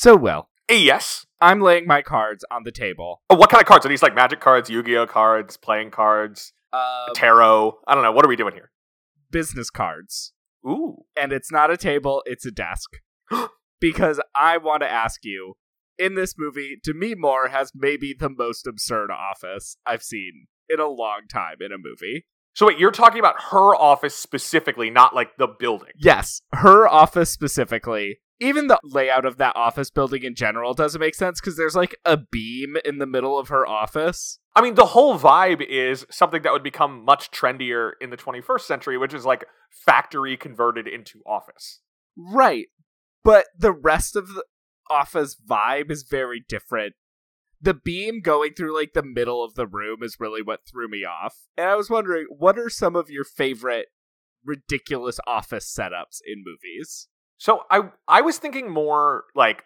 So, well. Yes. I'm laying my cards on the table. Oh, what kind of cards are these? Like magic cards, Yu-Gi-Oh cards, playing cards, Uh, tarot. I don't know. What are we doing here? business cards. Ooh. And it's not a table, it's a desk. because I want to ask you in this movie, Demi Moore has maybe the most absurd office I've seen in a long time in a movie. So wait, you're talking about her office specifically, not like the building. Yes, her office specifically. Even the layout of that office building in general doesn't make sense because there's like a beam in the middle of her office. I mean, the whole vibe is something that would become much trendier in the 21st century, which is like factory converted into office. Right. But the rest of the office vibe is very different. The beam going through like the middle of the room is really what threw me off. And I was wondering, what are some of your favorite ridiculous office setups in movies? So I I was thinking more like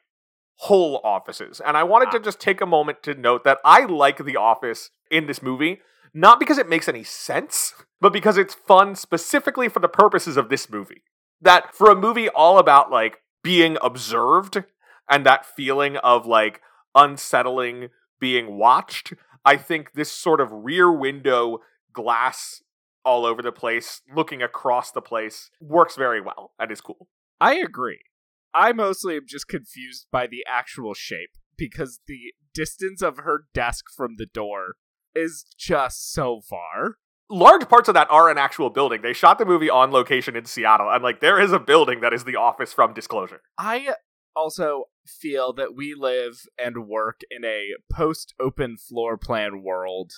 whole offices, and I wanted to ah. just take a moment to note that I like the office in this movie, not because it makes any sense, but because it's fun specifically for the purposes of this movie. That for a movie all about like being observed and that feeling of like unsettling being watched, I think this sort of rear window glass all over the place, looking across the place, works very well and is cool. I agree. I mostly am just confused by the actual shape because the distance of her desk from the door is just so far. large parts of that are an actual building. They shot the movie on location in Seattle, and like there is a building that is the office from Disclosure. I also feel that we live and work in a post open floor plan world.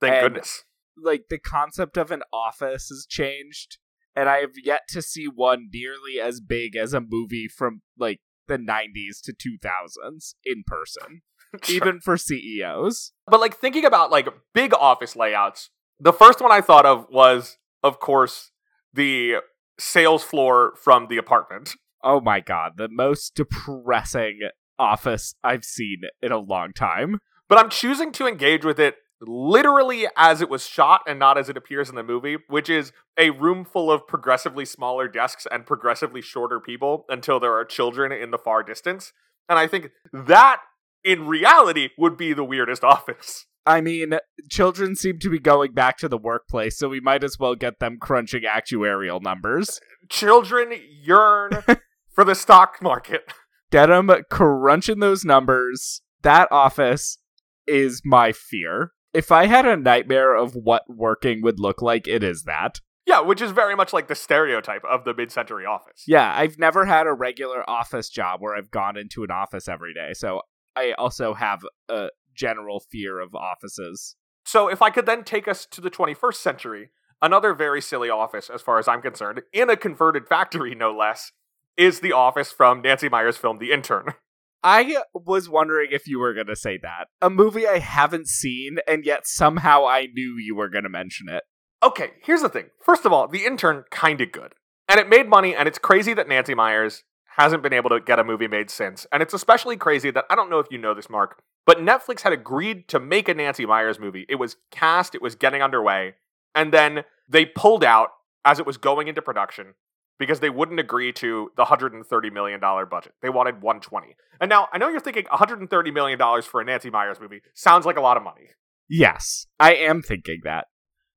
Thank goodness. Like the concept of an office has changed, and I have yet to see one nearly as big as a movie from like the 90s to 2000s in person, even for CEOs. but like thinking about like big office layouts, the first one I thought of was, of course, the sales floor from the apartment. Oh my god, the most depressing office I've seen in a long time. But I'm choosing to engage with it literally as it was shot and not as it appears in the movie, which is a room full of progressively smaller desks and progressively shorter people until there are children in the far distance. And I think that in reality would be the weirdest office. I mean, children seem to be going back to the workplace, so we might as well get them crunching actuarial numbers. Children yearn for the stock market. Get them crunching those numbers. That office is my fear. If I had a nightmare of what working would look like, it is that. Yeah, which is very much like the stereotype of the mid century office. Yeah, I've never had a regular office job where I've gone into an office every day, so I also have a general fear of offices. So, if I could then take us to the 21st century, another very silly office, as far as I'm concerned, in a converted factory, no less, is the office from Nancy Meyers' film The Intern. I was wondering if you were going to say that. A movie I haven't seen, and yet somehow I knew you were going to mention it. Okay, here's the thing. First of all, The Intern, kinda good. And it made money, and it's crazy that Nancy Meyers hasn't been able to get a movie made since. And it's especially crazy that I don't know if you know this, Mark, but Netflix had agreed to make a Nancy Meyers movie. It was cast, it was getting underway, and then they pulled out as it was going into production because they wouldn't agree to the $130 million budget. They wanted 120. And now I know you're thinking $130 million for a Nancy Meyers movie sounds like a lot of money. Yes, I am thinking that.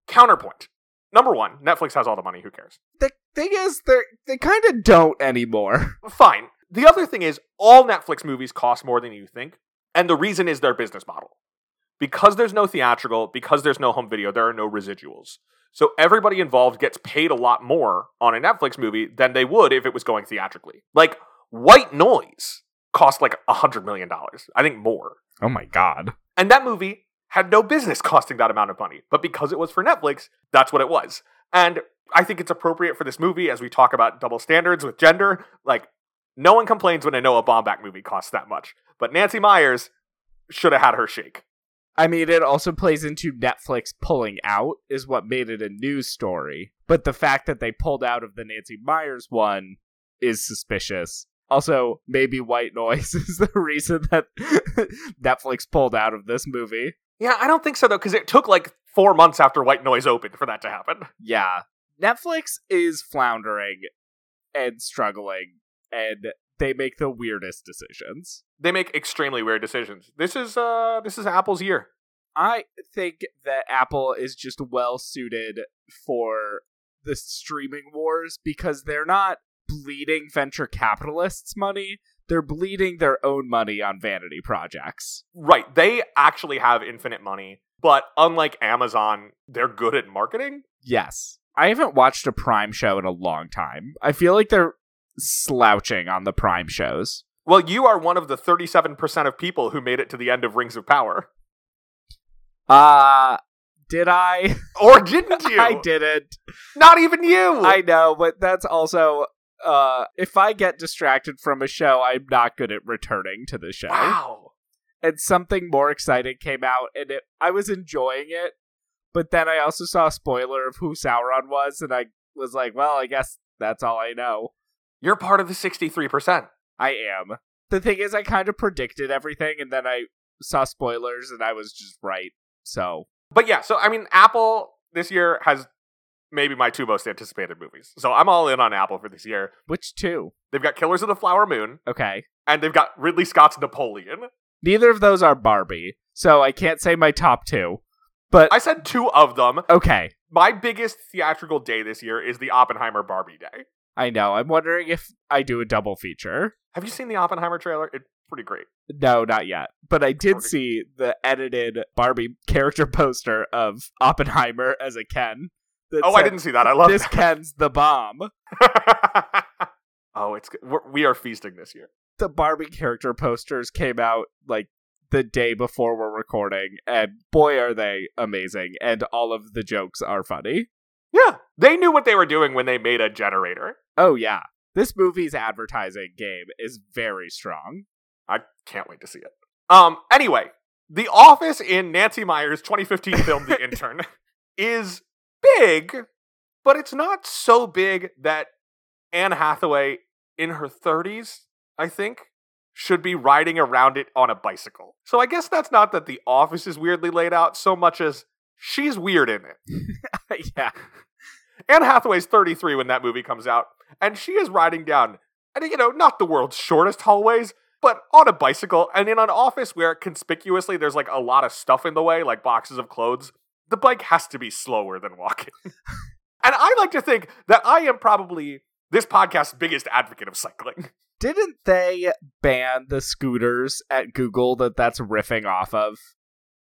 Counterpoint. Number one, Netflix has all the money. Who cares? The thing is, they they kind of don't anymore. Fine. The other thing is, all Netflix movies cost more than you think. And the reason is their business model. Because there's no theatrical, because there's no home video, there are no residuals. So everybody involved gets paid a lot more on a Netflix movie than they would if it was going theatrically. Like, White Noise cost like a $100 million. I think more. Oh my god. And that movie had no business costing that amount of money. But because it was for Netflix, that's what it was. And I think it's appropriate for this movie as we talk about double standards with gender. Like, no one complains when a Noah Baumbach movie costs that much. But Nancy Meyers should have had her shake. I mean, it also plays into Netflix pulling out, is what made it a news story. But the fact that they pulled out of the Nancy Meyers one is suspicious. Also, maybe white noise is the reason that Netflix pulled out of this movie. Yeah, I don't think so though, because it took like four months after White Noise opened for that to happen. Yeah. Netflix is floundering and struggling, and they make the weirdest decisions. They make extremely weird decisions. This is uh this is Apple's year. I think that Apple is just well suited for the streaming wars because they're not bleeding venture capitalists' money. They're bleeding their own money on vanity projects. Right. They actually have infinite money, but unlike Amazon, they're good at marketing. Yes. I haven't watched a Prime show in a long time. I feel like they're slouching on the Prime shows. Well, you are one of the 37% of people who made it to the end of Rings of Power. Uh did I? Or didn't you? I didn't. Not even you. I know, but that's also uh if I get distracted from a show, I'm not good at returning to the show. Wow. And something more exciting came out and it I was enjoying it, but then I also saw a spoiler of who Sauron was and I was like, well, I guess that's all I know. You're part of the 63%. I am. The thing is I kind of predicted everything and then I saw spoilers and I was just right. So, But yeah, so I mean, Apple this year has maybe my two most anticipated movies. So I'm all in on Apple for this year. which two? They've got Killers of the Flower Moon, Okay. and they've got Ridley Scott's Napoleon. Neither of those are Barbie, so I can't say my top two. But I said two of them. okay, My biggest theatrical day this year is the Oppenheimer Barbie day. I know. I'm wondering if I do a double feature. Have you seen the Oppenheimer trailer? It's pretty great. No, not yet. But I did see the edited Barbie character poster of Oppenheimer as a Ken. that Oh, I didn't see that. I love This Ken's the bomb. oh, it's good. We're, we are feasting this year. The Barbie character posters came out like the day before we're recording, and boy, are they amazing! And all of the jokes are funny. Yeah, they knew what they were doing when they made a generator. Oh yeah, this movie's advertising game is very strong. I can't wait to see it. Um. Anyway, The Office in Nancy Meyers' 2015 film The Intern is big, but it's not so big that Anne Hathaway in her 30s, I think, should be riding around it on a bicycle. So I guess that's not that The Office is weirdly laid out so much as she's weird in it. yeah, Anne Hathaway's 33 when that movie comes out, and she is riding down, and you know, not the world's shortest hallways, but on a bicycle, and in an office where conspicuously there's like a lot of stuff in the way, like boxes of clothes. The bike has to be slower than walking. and I like to think that I am probably this podcast's biggest advocate of cycling. didn't they ban the scooters at Google that that's riffing off of?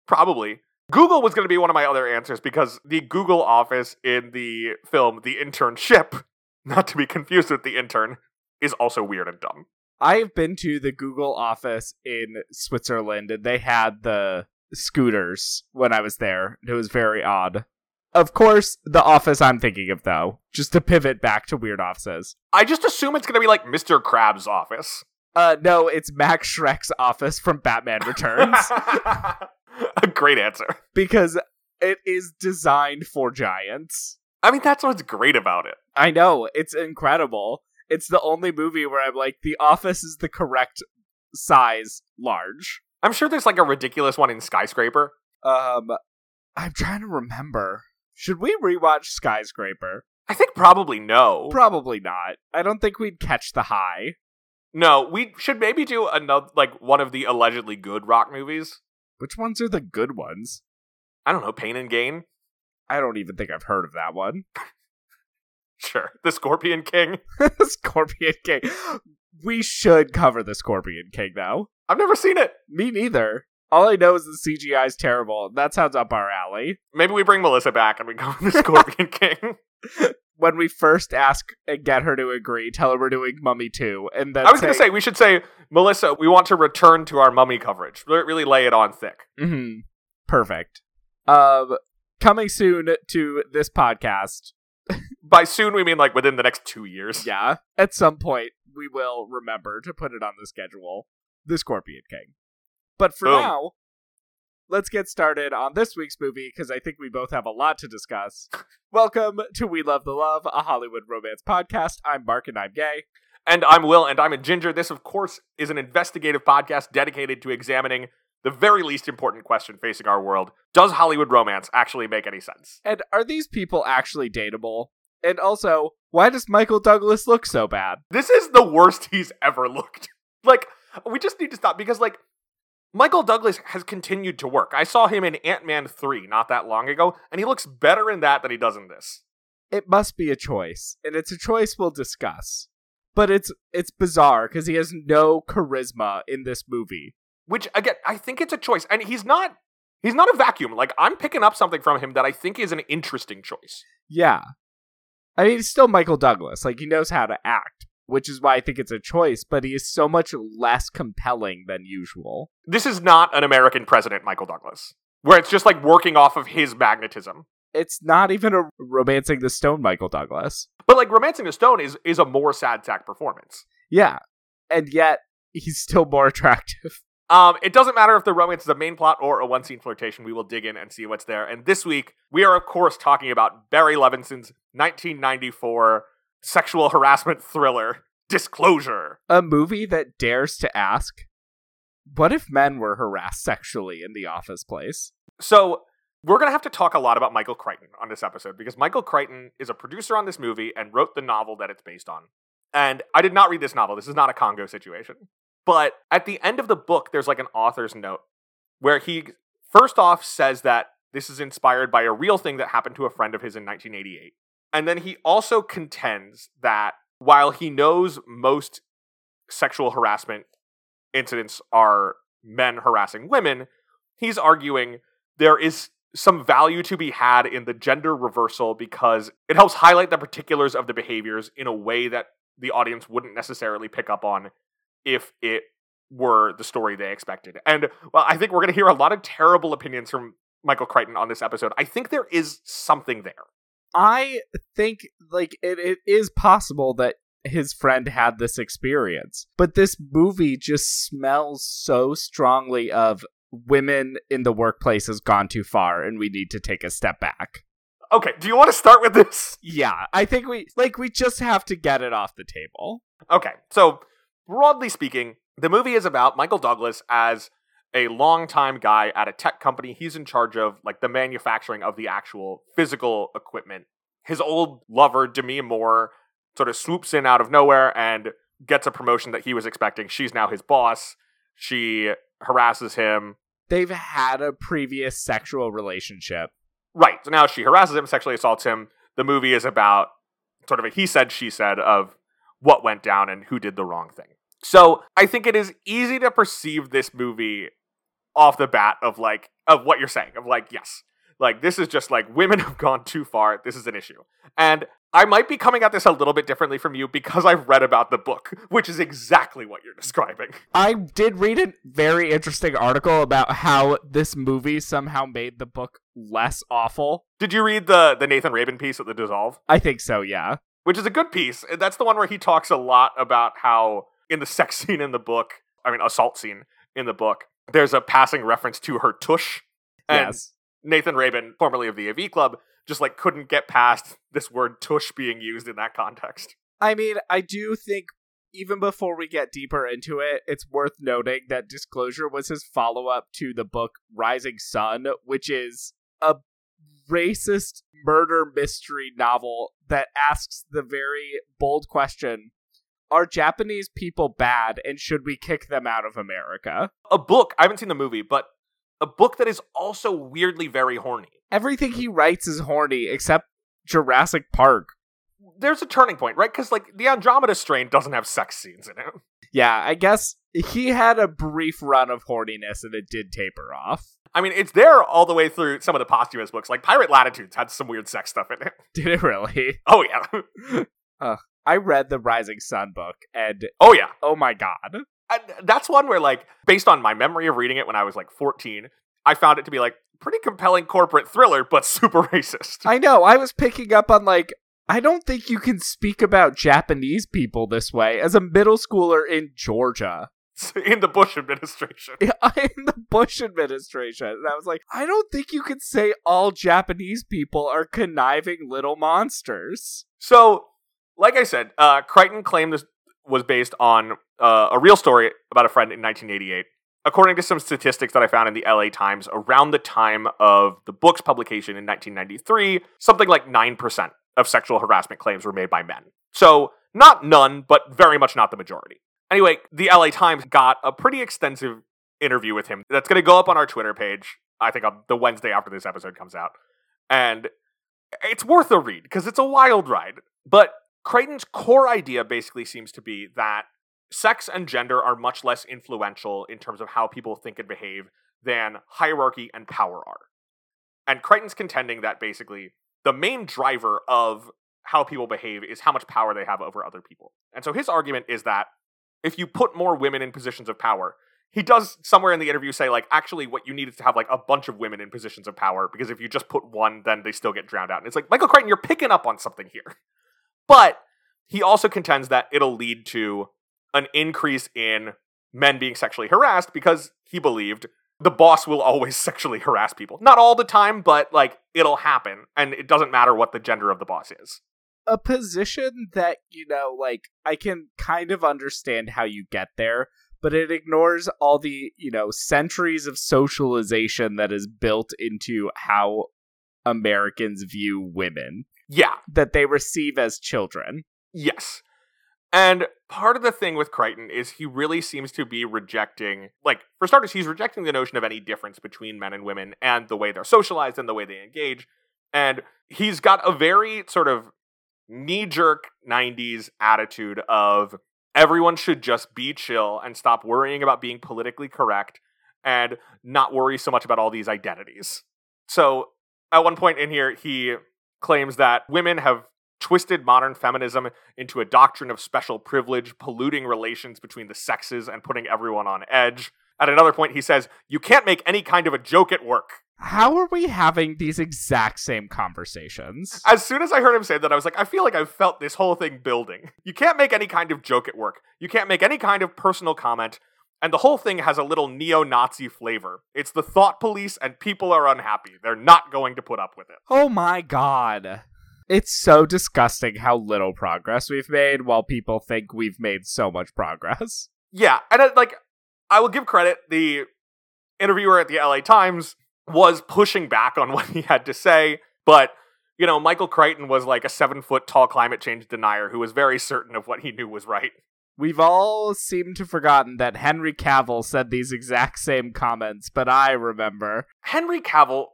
Probably. Google was going to be one of my other answers because the Google office in the film The Internship, not to be confused with The Intern, is also weird and dumb. I've been to the Google office in Switzerland and they had the scooters when I was there. It was very odd. Of course, the office I'm thinking of, though, just to pivot back to weird offices. I just assume it's going to be like Mr. Krabs' office. Uh, no, it's Max Shreck's office from Batman Returns A great answer. because it is designed for giants. I mean, that's what's great about it. I know, it's incredible. It's the only movie where I'm like, the office is the correct size large. I'm sure there's like a ridiculous one in Skyscraper. Um, I'm trying to remember. Should we rewatch Skyscraper? I think probably no. Probably not. I don't think we'd catch the high. no, we should maybe do another, like one of the allegedly good rock movies. Which ones are the good ones? I don't know, Pain and Gain? I don't even think I've heard of that one. Sure. The Scorpion King? Scorpion King. We should cover the Scorpion King, though. I've never seen it. Me neither. All I know is the CGI is terrible. That sounds up our alley. Maybe we bring Melissa back and we go with the Scorpion King. When we first ask and get her to agree, tell her we're doing Mummy 2. And then I was going to say, we should say, Melissa, we want to return to our mummy coverage. Really lay it on thick. hmm Perfect. Um, coming soon to this podcast. By soon, we mean like within the next two years. Yeah, at some point we will remember to put it on the schedule. The Scorpion King. But for Boom. now, let's get started on this week's movie because I think we both have a lot to discuss. Welcome to We Love the Love, a Hollywood romance podcast. I'm Mark and I'm gay. And I'm Will, and I'm a Ginger. This, of course, is an investigative podcast dedicated to examining the very least important question facing our world Does Hollywood romance actually make any sense? And are these people actually dateable? And also, why does Michael Douglas look so bad? This is the worst he's ever looked. Like, we just need to stop because, like, Michael Douglas has continued to work. I saw him in Ant Man 3 not that long ago, and he looks better in that than he does in this. It must be a choice, and it's a choice we'll discuss. But it's it's bizarre because he has no charisma in this movie. Which again, I think it's a choice. And he's not he's not a vacuum. Like I'm picking up something from him that I think is an interesting choice. Yeah. I mean, he's still Michael Douglas. Like, he knows how to act, which is why I think it's a choice, but he is so much less compelling than usual. This is not an American president, Michael Douglas, where it's just like working off of his magnetism. It's not even a romancing the stone Michael Douglas. But like romancing the stone is is a more sad sack performance. Yeah. And yet he's still more attractive. Um, it doesn't matter if the romance is a main plot or a one scene flirtation. We will dig in and see what's there. And this week, we are, of course, talking about Barry Levinson's 1994 sexual harassment thriller, Disclosure. A movie that dares to ask, what if men were harassed sexually in the office place? So, we're going to have to talk a lot about Michael Crichton on this episode because Michael Crichton is a producer on this movie and wrote the novel that it's based on. And I did not read this novel. This is not a Congo situation. But at the end of the book, there's like an author's note where he first off says that this is inspired by a real thing that happened to a friend of his in 1988. And then he also contends that while he knows most sexual harassment incidents are men harassing women, he's arguing there is some value to be had in the gender reversal because it helps highlight the particulars of the behaviors in a way that the audience wouldn't necessarily pick up on if it were the story they expected. And well, I think we're going to hear a lot of terrible opinions from Michael Crichton on this episode. I think there is something there. I think like it, it is possible that his friend had this experience, but this movie just smells so strongly of women in the workplace has gone too far and we need to take a step back. Okay, do you want to start with this? Yeah, I think we like we just have to get it off the table. Okay. So broadly speaking, the movie is about Michael Douglas as a longtime guy at a tech company. He's in charge of like the manufacturing of the actual physical equipment. His old lover, Demi Moore, sort of swoops in out of nowhere and gets a promotion that he was expecting. She's now his boss. She harasses him. They've had a previous sexual relationship. Right. So now she harasses him, sexually assaults him. The movie is about sort of a he said, she said of what went down and who did the wrong thing. So I think it is easy to perceive this movie off the bat of like of what you're saying of like yes. Like this is just like women have gone too far. This is an issue. And i might be coming at this a little bit differently from you because i've read about the book which is exactly what you're describing. I did read a very interesting article about how this movie somehow made the book less awful. Did you read the the nathan rabin piece at the dissolve? I think so yeah. Which is a good piece. That's the one where he talks a lot about how in the sex scene in the book i mean assault scene in the book there's a passing reference to her tush. And yes. Nathan Rabin, formerly of the AV Club, just like couldn't get past this word tush being used in that context. I mean, I do think even before we get deeper into it, it's worth noting that Disclosure was his follow up to the book Rising Sun, which is a racist murder mystery novel that asks the very bold question are Japanese people bad and should we kick them out of America? A book, I haven't seen the movie, but a book that is also weirdly very horny. Everything he writes is horny except Jurassic Park. There's a turning point, right? Because, like, the Andromeda strain doesn't have sex scenes in it. Yeah, I guess he had a brief run of horniness and it did taper off. I mean, it's there all the way through some of the posthumous books. Like, Pirate Latitudes had some weird sex stuff in it. Did it really? Oh, yeah. uh, I read the Rising Sun book, and oh yeah, oh my god, and that's one where like based on my memory of reading it when I was like fourteen, I found it to be like pretty compelling corporate thriller, but super racist. I know. I was picking up on like. I don't think you can speak about Japanese people this way as a middle schooler in Georgia. In the Bush administration. in the Bush administration. And I was like, I don't think you can say all Japanese people are conniving little monsters. So like I said, uh, Crichton claimed this was based on uh, a real story about a friend in 1988. According to some statistics that I found in the LA Times, around the time of the book's publication in 1993, something like 9% of sexual harassment claims were made by men. So, not none, but very much not the majority. Anyway, the LA Times got a pretty extensive interview with him that's going to go up on our Twitter page, I think on the Wednesday after this episode comes out. And it's worth a read because it's a wild ride. But Crichton's core idea basically seems to be that sex and gender are much less influential in terms of how people think and behave than hierarchy and power are. And Crichton's contending that basically the main driver of how people behave is how much power they have over other people. And so his argument is that if you put more women in positions of power, he does somewhere in the interview say like actually what you need is to have like a bunch of women in positions of power because if you just put one then they still get drowned out. And it's like Michael Crichton you're picking up on something here. But he also contends that it'll lead to an increase in men being sexually harassed because he believed the boss will always sexually harass people. Not all the time, but like it'll happen and it doesn't matter what the gender of the boss is. A position that, you know, like I can kind of understand how you get there, but it ignores all the, you know, centuries of socialization that is built into how Americans view women Yeah. that they receive as children. Yes. And part of the thing with Crichton is he really seems to be rejecting, like, for starters, he's rejecting the notion of any difference between men and women and the way they're socialized and the way they engage. And he's got a very sort of knee jerk 90s attitude of everyone should just be chill and stop worrying about being politically correct and not worry so much about all these identities. So at one point in here, he claims that women have twisted modern feminism into a doctrine of special privilege, polluting relations between the sexes and putting everyone on edge. At another point, he says, You can't make any kind of a joke at work. How are we having these exact same conversations? As soon as I heard him say that, I was like, I feel like I've felt this whole thing building. You can't make any kind of joke at work. You can't make any kind of personal comment. And the whole thing has a little neo Nazi flavor. It's the thought police, and people are unhappy. They're not going to put up with it. Oh my god. It's so disgusting how little progress we've made while people think we've made so much progress. Yeah, and like I will give credit. The interviewer at the LA Times was pushing back on what he had to say, but you know, Michael Crichton was like a seven foot tall climate change denier who was very certain of what he knew was right. We've all seemed to forgotten that Henry Cavill said these exact same comments, but I remember. Henry Cavill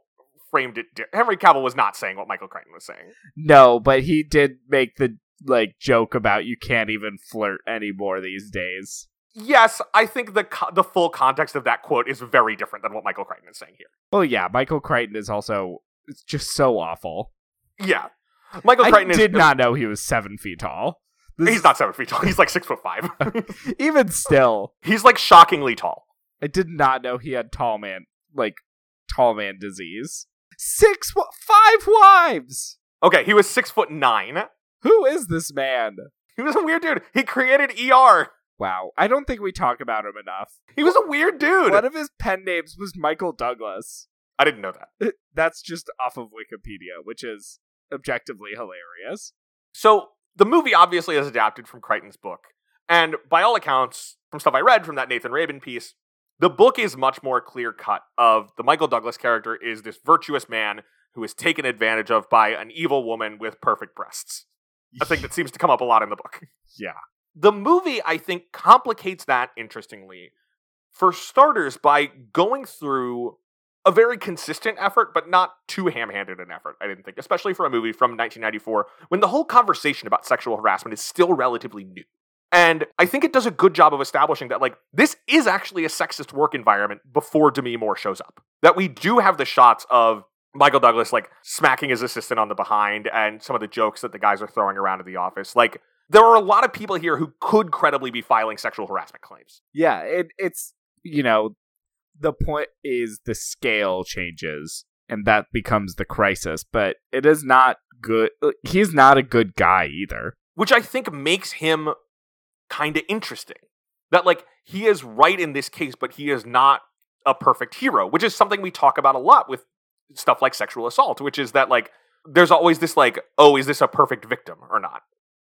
framed it. Di- Henry Cavill was not saying what Michael Crichton was saying. No, but he did make the like joke about you can't even flirt anymore these days. Yes, I think the co- the full context of that quote is very different than what Michael Crichton is saying here. Well, yeah, Michael Crichton is also it's just so awful. Yeah, Michael Crichton I did is, not know he was seven feet tall. He's not seven feet tall. He's like six foot five. even still. He's like shockingly tall. I did not know he had tall man like tall man disease. Six five wives. Okay, he was six foot nine. Who is this man? He was a weird dude. He created ER. Wow, I don't think we talk about him enough. He was a weird dude. One of his pen names was Michael Douglas. I didn't know that. That's just off of Wikipedia, which is objectively hilarious. So the movie obviously is adapted from Crichton's book, and by all accounts, from stuff I read from that Nathan Rabin piece, the book is much more clear cut. Of the Michael Douglas character is this virtuous man who is taken advantage of by an evil woman with perfect breasts. A thing that seems to come up a lot in the book. Yeah. The movie, I think, complicates that interestingly. For starters, by going through a very consistent effort, but not too ham handed an effort, I didn't think, especially for a movie from 1994, when the whole conversation about sexual harassment is still relatively new. And I think it does a good job of establishing that, like, this is actually a sexist work environment before Demi Moore shows up. That we do have the shots of Michael Douglas, like, smacking his assistant on the behind and some of the jokes that the guys are throwing around in the office. Like, there are a lot of people here who could credibly be filing sexual harassment claims. Yeah, it, it's, you know, the point is the scale changes and that becomes the crisis, but it is not good. He's not a good guy either. which I think makes him kind of interesting. That like he is right in this case, but he is not a perfect hero, which is something we talk about a lot with stuff like sexual assault, which is that like there's always this like, oh, is this a perfect victim or not?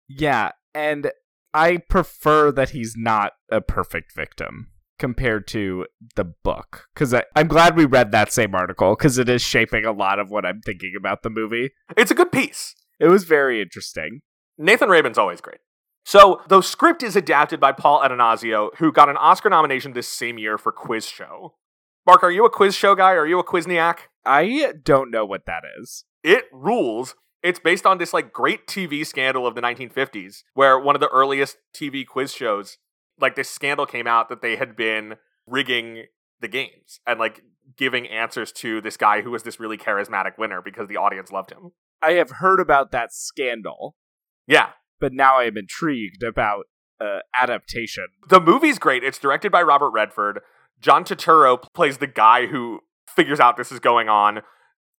Yeah, and I prefer that he's not a perfect victim compared to the book because I'm glad we read that same article because it is shaping a lot of what I'm thinking about the movie. It's a good piece. It was very interesting. Nathan Rabin's always great. So the script is adapted by Paul Attanasio, who got an Oscar nomination this same year for Quiz Show. Mark, are you a quiz show guy? Are you a Quizniak? I don't know what that is. It rules. It's based on this like great TV scandal of the 1950s, where one of the earliest TV quiz shows, like this scandal came out that they had been rigging the games and like giving answers to this guy who was this really charismatic winner because the audience loved him. I have heard about that scandal, Yeah. but now I am intrigued about uh, adaptation. The movie's great. It's directed by Robert Redford. John Turturro plays the guy who figures out this is going on.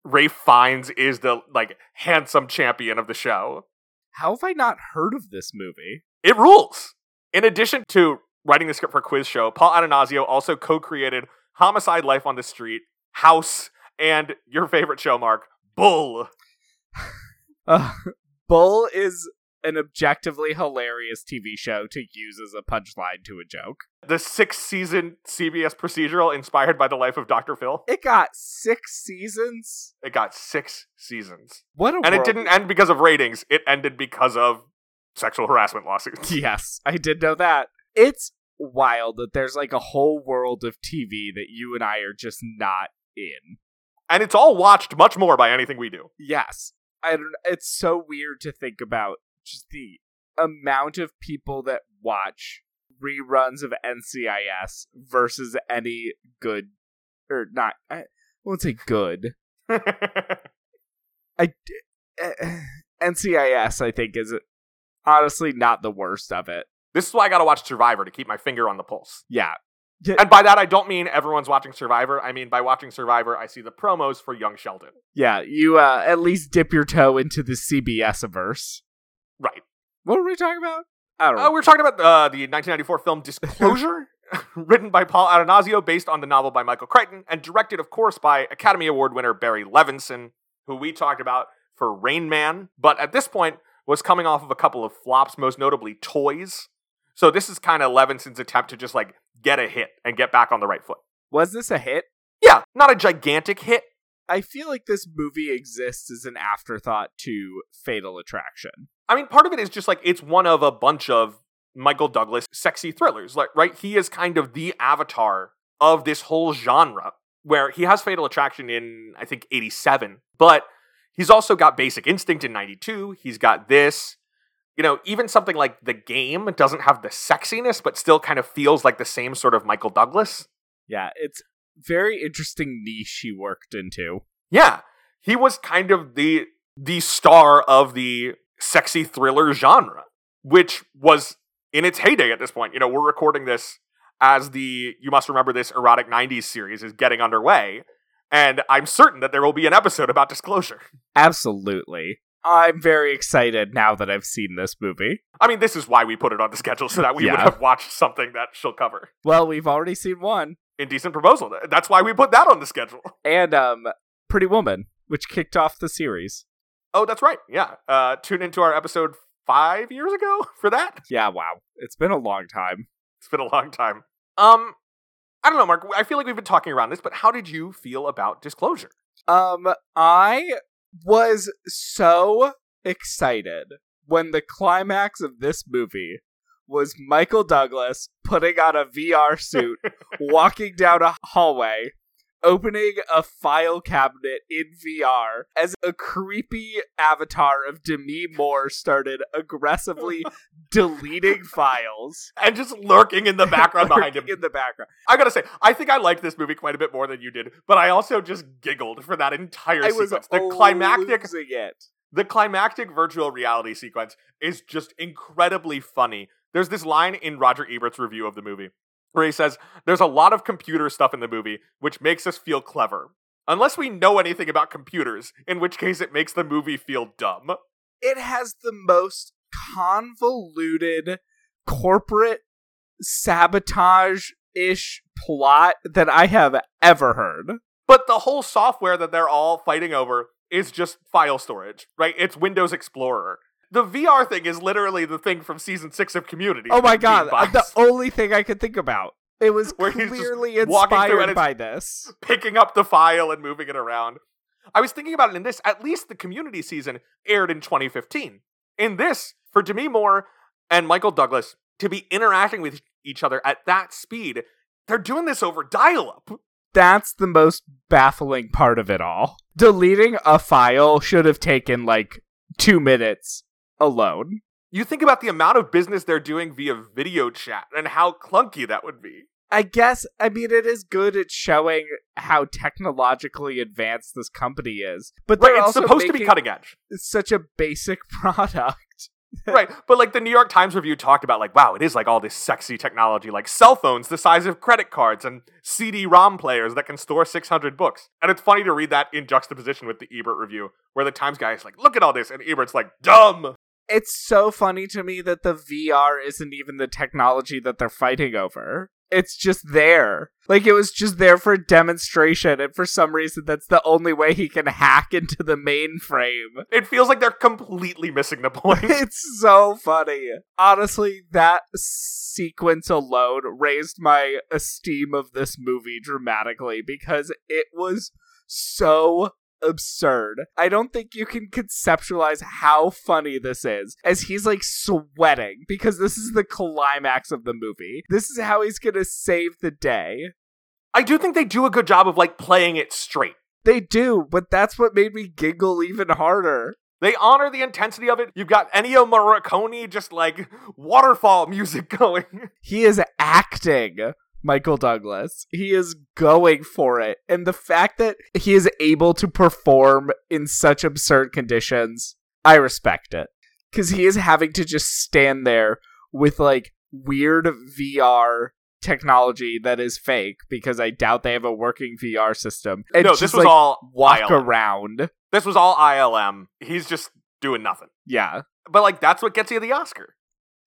Ralph Fiennes is the like handsome champion of the show. How have I not heard of this movie? It rules. In addition to writing the script for Quiz Show, Paul Attanasio also co-created Homicide: Life on the Street, House, and your favorite show, Mark, Bull. Uh, Bull is an objectively hilarious TV show to use as a punchline to a joke. The six-season CBS procedural inspired by the life of Dr. Phil. It got six seasons. It got six seasons. What a And it didn't end because of ratings. It ended because of sexual harassment lawsuits. Yes, I did know that. It's wild that there's like a whole world of TV that you and I are just not in. And it's all watched much more by anything we do. Yes, I don't, it's so weird to think about just the amount of people that watch reruns of NCIS versus any good or not. I won't say good. I eh, NCIS I think is honestly not the worst of it. this is why I gotta watch Survivor to keep my finger on the pulse. Yeah, And by that, I don't mean everyone's watching Survivor. I mean, by watching Survivor, I see the promos for Young Sheldon. yeah. You uh, at least dip your toe into the CBS averse. Right. What were we talking about? I don't Uh, we're talking about uh, the 1994 film Disclosure, written by Paul Attanasio, based on the novel by Michael Crichton, and directed, of course, by Academy Award winner Barry Levinson, who we talked about for Rain Man, but at this point was coming off of a couple of flops, most notably Toys. So this is kind of Levinson's attempt to just like get a hit and get back on the right foot. Was this a hit? Yeah, not a gigantic hit. I feel like this movie exists as an afterthought to Fatal Attraction. I mean, part of it is just like it's one of a bunch of Michael Douglas sexy thrillers, like right? He is kind of the avatar of this whole genre. Where he has Fatal Attraction in I think '87, but he's also got Basic Instinct in '92. He's got this. You know, even something like The Game doesn't have the sexiness, but still kind of feels like the same sort of Michael Douglas. Yeah, it's very interesting niche he worked into. Yeah, he was kind of the the star of the sexy thriller genre, which was in its heyday at this point. You know, we're recording this as the you must remember this erotic 90s series is getting underway, and I'm certain that there will be an episode about disclosure. Absolutely. I'm very excited now that I've seen this movie. I mean, this is why we put it on the schedule so that we would have watched something that she'll cover. Well, we've already seen one. Indecent Proposal. That's why we put that on the schedule. And um Pretty Woman, which kicked off the series. Oh, that's right. Yeah. Uh, tune into our episode five years ago for that. Yeah, wow. It's been a long time. It's been a long time. Um, I don't know, Mark. I feel like we've been talking around this, but how did you feel about Disclosure? Um, I was so excited when the climax of this movie was Michael Douglas putting on a VR suit, walking down a hallway, opening a file cabinet in VR as a creepy avatar of Demi Moore started aggressively deleting files. And just lurking in the background behind him. In the background. I gotta say, I think I liked this movie quite a bit more than you did, but I also just giggled for that entire I was sequence. The climactic, it. the climactic virtual reality sequence is just incredibly funny. There's this line in Roger Ebert's review of the movie where he says, There's a lot of computer stuff in the movie, which makes us feel clever. Unless we know anything about computers, in which case it makes the movie feel dumb. it has the most convoluted corporate sabotage ish plot that I have ever heard. But the whole software that they're all fighting over is just file storage, right? It's Windows Explorer. The VR thing is literally the thing from season six of Community. Oh my god, the only thing I could think about. It was Where clearly inspired by this. picking up the file and moving it around. I was thinking about it in this. At least the community season aired in 2015. In this, for Demi Moore and Michael Douglas to be interacting with each other at that speed, they're doing this over dial up. That's the most baffling part of it all. Deleting a file should have taken like two minutes alone. You think about the amount of business they're doing via video chat and how clunky that would be. I guess, I mean, it is good at showing how technologically advanced this company is. But Right, it's supposed to be cutting edge. It's such a basic product. right, but like the New York Times review talked about, like, wow, it is like all this sexy technology, like cell phones the size of credit cards and CD-ROM players that can store 600 books. And it's funny to read that in juxtaposition with the Ebert review, where the Times guy is like, look at all this, and Ebert's like, dumb. It's so funny to me that the VR isn't even the technology that they're fighting over. It's just there. Like it was just there for a demonstration, and for some reason that's the only way he can hack into the mainframe. It feels like they're completely missing the point. It's so funny. Honestly, that sequence alone raised my esteem of this movie dramatically because it was so absurd. I don't think you can conceptualize how funny this is as he's like sweating because this is the climax of the movie. This is how he's going to save the day. I do think they do a good job of like playing it straight. They do, but that's what made me giggle even harder. They honor the intensity of it. You've got Ennio Morricone just like waterfall music going. He is acting. Michael Douglas. He is going for it. And the fact that he is able to perform in such absurd conditions, I respect it. Because he is having to just stand there with like weird VR technology that is fake because I doubt they have a working VR system. And no, just, this was like, all walk ILM. around. This was all ILM. He's just doing nothing. Yeah. But like that's what gets you the Oscar.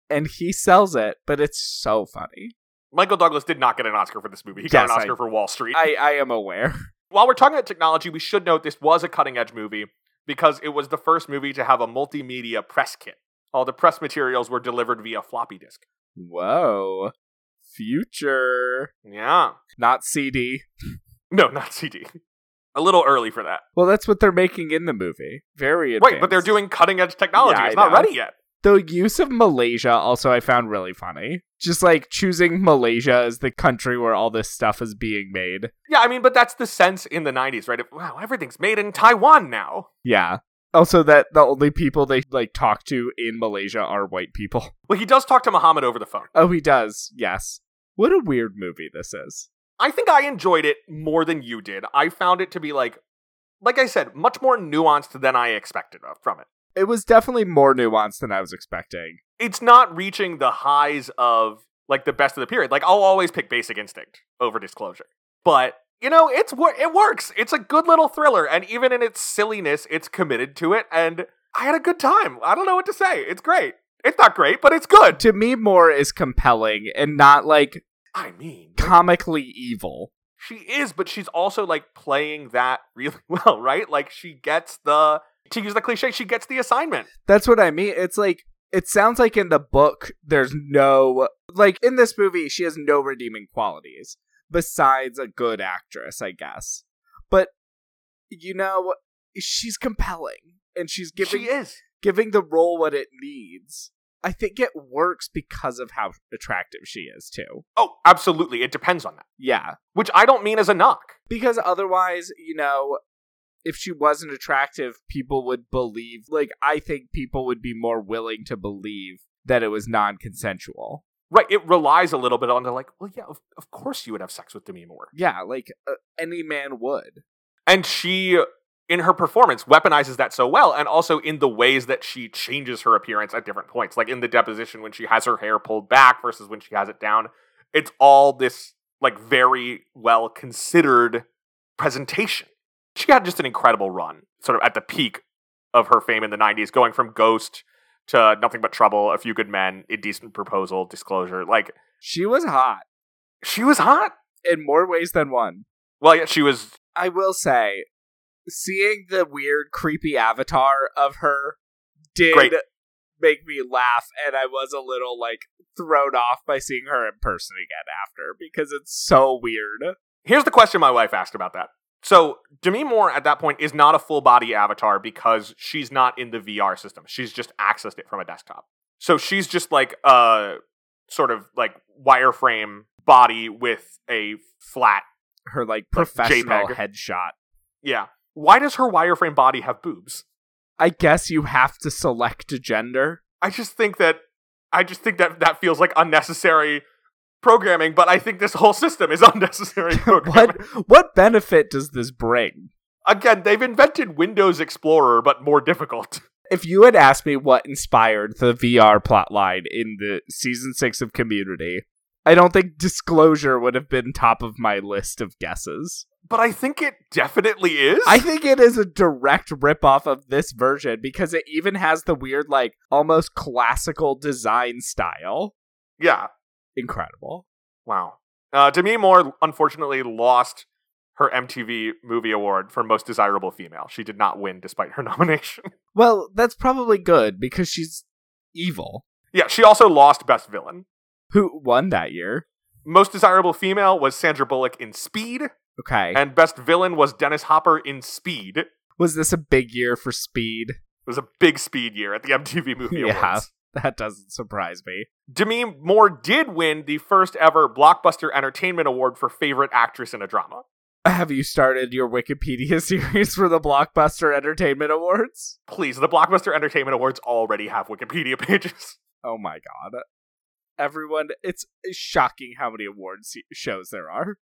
And he sells it, but it's so funny. Michael Douglas did not get an Oscar for this movie. He got Yes, an I- Oscar for Wall Street. I, I am aware. While we're talking about technology, we should note this was a cutting edge movie because it was the first movie to have a multimedia press kit. All the press materials were delivered via floppy disk. Whoa. Future. Yeah. Not CD. No, not CD. A little early for that. Well, that's what they're making in the movie. Very advanced. Right, but they're doing cutting edge technology. Yeah, I it's not know. ready yet. The use of Malaysia. Also, I found really funny. Just like choosing Malaysia as the country where all this stuff is being made. Yeah, I mean, but that's the sense in the 90s, right? Of, wow, everything's made in Taiwan now. Yeah. Also, that the only people they like talk to in Malaysia are white people. Well, he does talk to Muhammad over the phone. Oh, he does. Yes. What a weird movie this is. I think I enjoyed it more than you did. I found it to be like, like I said, much more nuanced than I expected from it. It was definitely more nuanced than I was expecting. It's not reaching the highs of like the best of the period. Like I'll always pick Basic Instinct over Disclosure, but you know it's it works. It's a good little thriller, and even in its silliness, it's committed to it. And I had a good time. I don't know what to say. It's great. It's not great, but it's good. To me, Moore is compelling and not like I mean, comically evil. She is, but she's also like playing that really well, right? Like she gets the to use the cliche, she gets the assignment. That's what I mean. It's like it sounds like in the book there's no like in this movie she has no redeeming qualities besides a good actress, I guess. But you know, she's compelling and she's giving she is. giving the role what it needs. I think it works because of how attractive she is too. Oh, absolutely. It depends on that. Yeah. Which I don't mean as a knock. Because otherwise, you know, if she wasn't attractive, people would believe like I think people would be more willing to believe that it was non-consensual. Right. It relies a little bit on the like, well, yeah, of, of course you would have sex with Demi Moore. Yeah, like uh, any man would. And she, in her performance, weaponizes that so well. And also in the ways that she changes her appearance at different points. Like in the deposition when she has her hair pulled back versus when she has it down. It's all this, like, very well considered presentation. She had just an incredible run, sort of at the peak of her fame in the 90s, going from Ghost to Nothing But Trouble, A Few Good Men, Indecent Proposal, Disclosure. Like, She was hot she was hot. in more ways than one. Well, yeah, she was I will say, seeing the weird, creepy avatar of her did Great. make me laugh, and I was a little like thrown off by seeing her in person again after because it's so weird. Here's the question my wife asked about that. So Demi Moore at that point is not a full body avatar because she's not in the VR system. She's just accessed it from a desktop. So she's just like a sort of like wireframe body with a flat. Her like professional JPEG. headshot. Yeah. Why does her wireframe body have boobs? I guess you have to select a gender. I just think that I just think that that feels like unnecessary programming, but I think this whole system is unnecessary what what benefit does this bring? Again, they've invented Windows Explorer, but more difficult. If you had asked me what inspired the VR plotline in the season six of Community, I don't think disclosure would have been top of my list of guesses. But I think it definitely is. I think it is a direct ripoff of this version because it even has the weird, like, almost classical design style. yeah. Incredible. Wow. Uh, Demi Moore unfortunately lost her MTV Movie Award for Most Desirable Female. She did not win despite her nomination. Well, that's probably good because she's evil. yeah, she also lost Best Villain. Who won that year? Most Desirable Female was Sandra Bullock in Speed, Okay. and Best Villain was Dennis Hopper in Speed. Was this a big year for Speed? It was a big Speed year at the MTV Movie Yeah. Awards. That doesn't surprise me. Demi Moore did win the first ever Blockbuster Entertainment Award for Favorite Actress in a Drama. Have you started your Wikipedia series for the Blockbuster Entertainment Awards? Please, the Blockbuster Entertainment Awards already have Wikipedia pages. Oh my god. Everyone, it's shocking how many awards shows there are.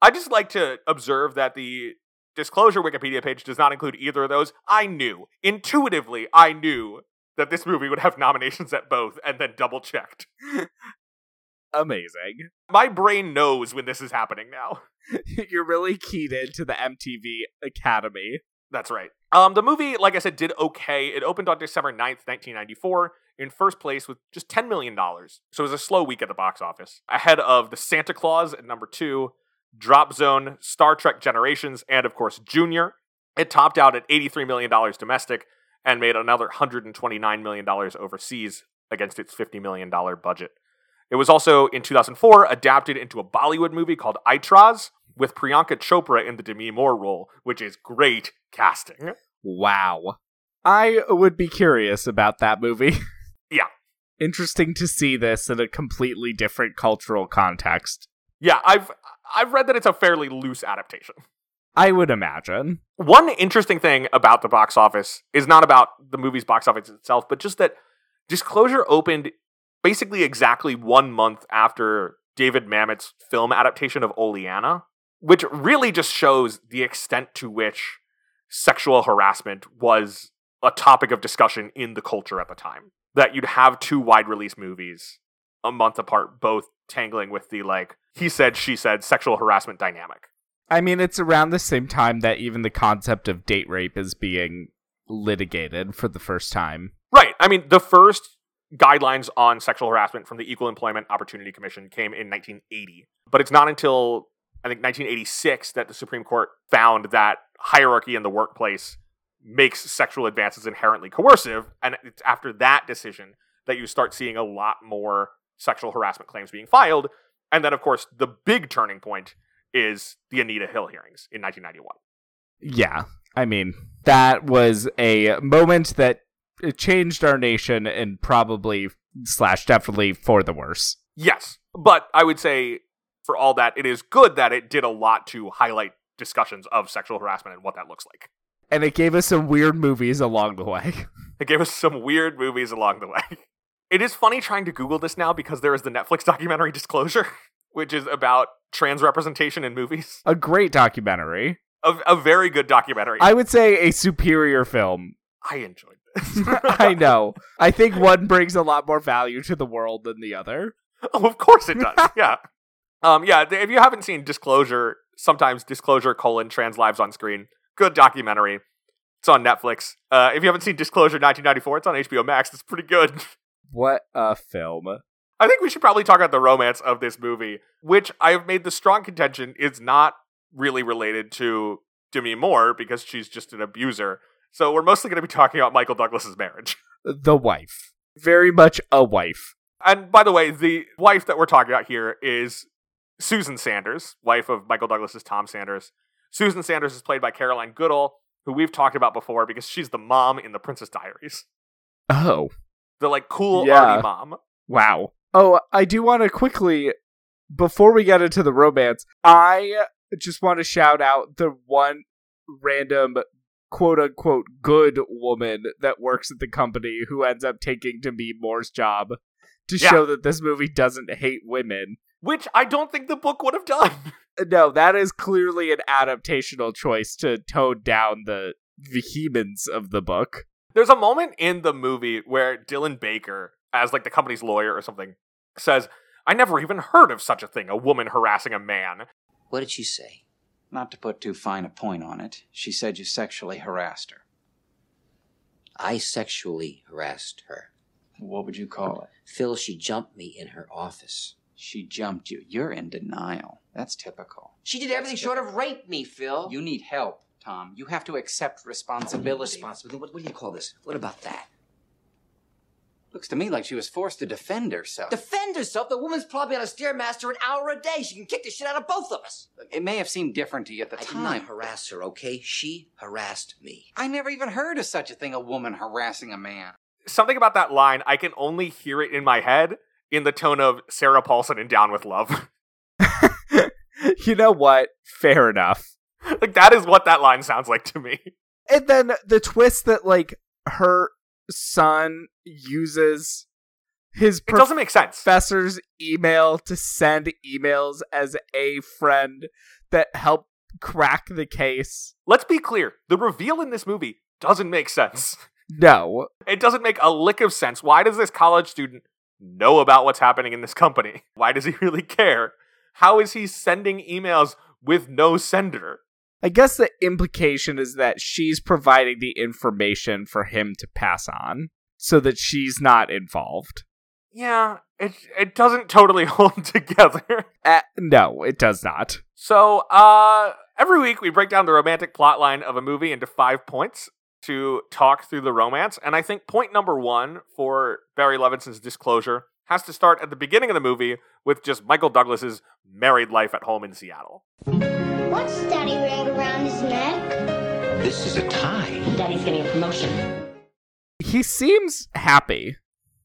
I just like to observe that the disclosure Wikipedia page does not include either of those. I knew, intuitively, I knew that this movie would have nominations at both and then double checked. Amazing. My brain knows when this is happening now. You're really keyed into the MTV Academy. That's right. Um, the movie, like I said, did okay. It opened on December 9th, 1994, in first place with just $10 million. So it was a slow week at the box office. Ahead of The Santa Clause at number two, Drop Zone, Star Trek Generations, and of course, Junior. It topped out at $83 million domestic and made another $129 million overseas against its $50 million budget. It was also, in 2004, adapted into a Bollywood movie called Aitraaz with Priyanka Chopra in the Demi Moore role, which is great casting. Wow. I would be curious about that movie. Yeah. Interesting to see this in a completely different cultural context. Yeah, I've I've read that it's a fairly loose adaptation. I would imagine. One interesting thing about the box office is not about the movie's box office itself, but just that Disclosure opened basically exactly one month after David Mamet's film adaptation of Oleanna, which really just shows the extent to which sexual harassment was a topic of discussion in the culture at the time. That you'd have two wide release movies a month apart, both tangling with the like he said, she said sexual harassment dynamic. I mean, it's around the same time that even the concept of date rape is being litigated for the first time. Right. I mean, the first guidelines on sexual harassment from the Equal Employment Opportunity Commission came in 1980. But it's not until, I think, 1986 that the Supreme Court found that hierarchy in the workplace makes sexual advances inherently coercive. And it's after that decision that you start seeing a lot more sexual harassment claims being filed. And then, of course, the big turning point is the Anita Hill hearings in 1991. Yeah. I mean, that was a moment that uh, changed our nation and probably slash definitely for the worse. Yes. But I would say for all that, it is good that it did a lot to highlight discussions of sexual harassment and what that looks like. And it gave us some weird movies along the way. It gave us some weird movies along the way. It is funny trying to Google this now because there is the Netflix documentary Disclosure, which is about trans representation in movies. A great documentary. A, a very good documentary. I would say a superior film. I enjoyed this. I know. I think one brings a lot more value to the world than the other. Oh, of course it does. yeah. Um, yeah, if you haven't seen Disclosure, sometimes Disclosure colon trans lives on screen. Good documentary. It's on Netflix. Uh, if you haven't seen Disclosure 1994, it's on HBO Max. It's pretty good. What a film. I think we should probably talk about the romance of this movie, which I have made the strong contention is not really related to Demi Moore because she's just an abuser. So we're mostly going to be talking about Michael Douglas's marriage. The wife. Very much a wife. And by the way, the wife that we're talking about here is Susan Sanders, wife of Michael Douglas's Tom Sanders, Susan Sanders is played by Caroline Goodall, who we've talked about before because she's the mom in The Princess Diaries. Oh, The like cool Yeah. arty mom. wow. Oh, I do want to quickly, before we get into the romance, I just want to shout out the one random quote unquote good woman that works at the company who ends up taking Demi Moore's job to Yeah. show that this movie doesn't hate women. Which I don't think the book would have done. Uh, no, that is clearly an adaptational choice to tone down the vehemence of the book. There's a moment in the movie where Dylan Baker, as like the company's lawyer or something, says, I never even heard of such a thing, a woman harassing a man. What did she say? Not to put too fine a point on it, she said you sexually harassed her. I sexually harassed her. What would you call it? Phil, she jumped me in her office. She jumped you. You're in denial. That's typical. She did everything short of rape me, Phil. You need help, Tom. You have to accept responsibility. responsibility. What, what do you call this? What about that? Looks to me like she was forced to defend herself. Defend herself. The woman's probably on a stairmaster an hour a day. She can kick the shit out of both of us. it may have seemed different to you at the I did time. not harass her, okay? She harassed me. I never even heard of such a thing a woman harassing a man. Something about that line, I can only hear it in my head in the tone of Sarah Paulson in Down with Love. you know what? Fair enough. like that is what that line sounds like to me. And then the twist that like her son uses his It doesn't make sense. professor's email to send emails as a friend that help crack the case. Let's be clear. The reveal in this movie doesn't make sense. No. It doesn't make a lick of sense. Why does this college student know about what's happening in this company? Why does he really care? How is he sending emails with no sender? I guess the implication is that she's providing the information for him to pass on so that she's not involved. Yeah, it it doesn't totally hold together. Uh, no, it does not. So, uh every week we break down the romantic plot line of a movie into 5 points to talk through the romance, and I think point number 1 for Barry Levinson's disclosure has to start at the beginning of the movie with just Michael Douglas's married life at home in Seattle. What's Daddy ring around his neck? This is a tie. Daddy's getting a promotion. He seems happy,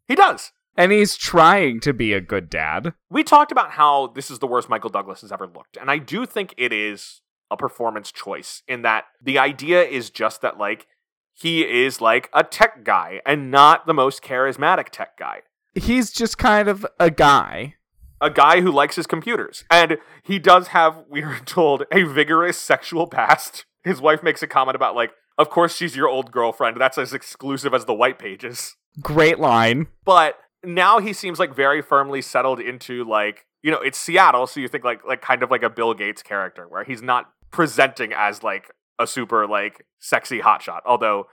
He does. and he's trying to be a good dad. We talked about how this is the worst Michael Douglas has ever looked, and I do think it is a performance choice in that the idea is just that like he is like a tech guy and not the most charismatic tech guy. He's just kind of a guy. A guy who likes his computers. And he does have, we are told, a vigorous sexual past. His wife makes a comment about like, of course she's your old girlfriend. That's as exclusive as the white pages. Great line. but now he seems like very firmly settled into like you know it's Seattle, so you think like like kind of like a Bill Gates character where he's not presenting as like a super like sexy hotshot. Although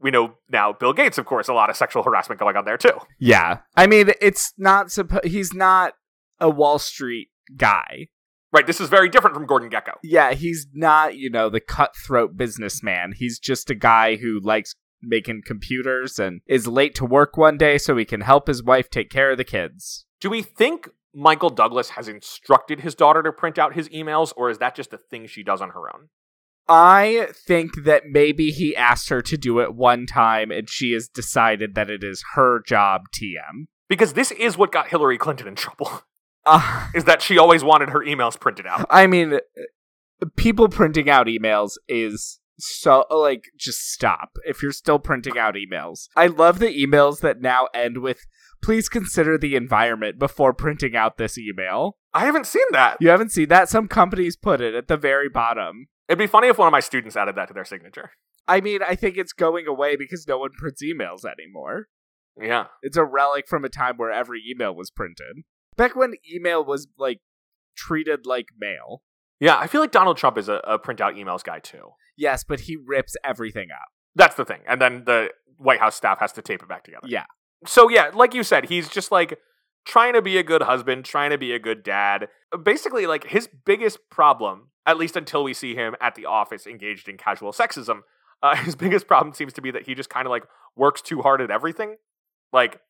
we know now Bill Gates, of course, a lot of sexual harassment going on there too. Yeah. I mean, it's not suppo- he's not a Wall Street guy. Right, this is very different from Gordon Gekko. Yeah, he's not, you know, the cutthroat businessman. He's just a guy who likes making computers and is late to work one day so he can help his wife take care of the kids. Do we think Michael Douglas has instructed his daughter to print out his emails, or is that just a thing she does on her own? I think that maybe he asked her to do it one time and she has decided that it is her job TM. Because this is what got Hillary Clinton in trouble. Uh, is that she always wanted her emails printed out. I mean, people printing out emails is so like just stop if you're still printing out emails. I love the emails that now end with please consider the environment before printing out this email. I haven't seen that. You haven't seen that? Some companies put it at the very bottom. It'd be funny if one of my students added that to their signature. I mean, I think it's going away because no one prints emails anymore. Yeah. It's a relic from a time where every email was printed. Back when email was like treated like mail. Yeah, I feel like Donald Trump is a, a print out emails guy too. Yes, but he rips everything up. That's the thing. And then the White House staff has to tape it back together. Yeah. So, yeah, like you said, he's just like trying to be a good husband, trying to be a good dad. Basically, like his biggest problem, at least until we see him at the office engaged in casual sexism, uh, his biggest problem seems to be that he just kind of like works too hard at everything. Like,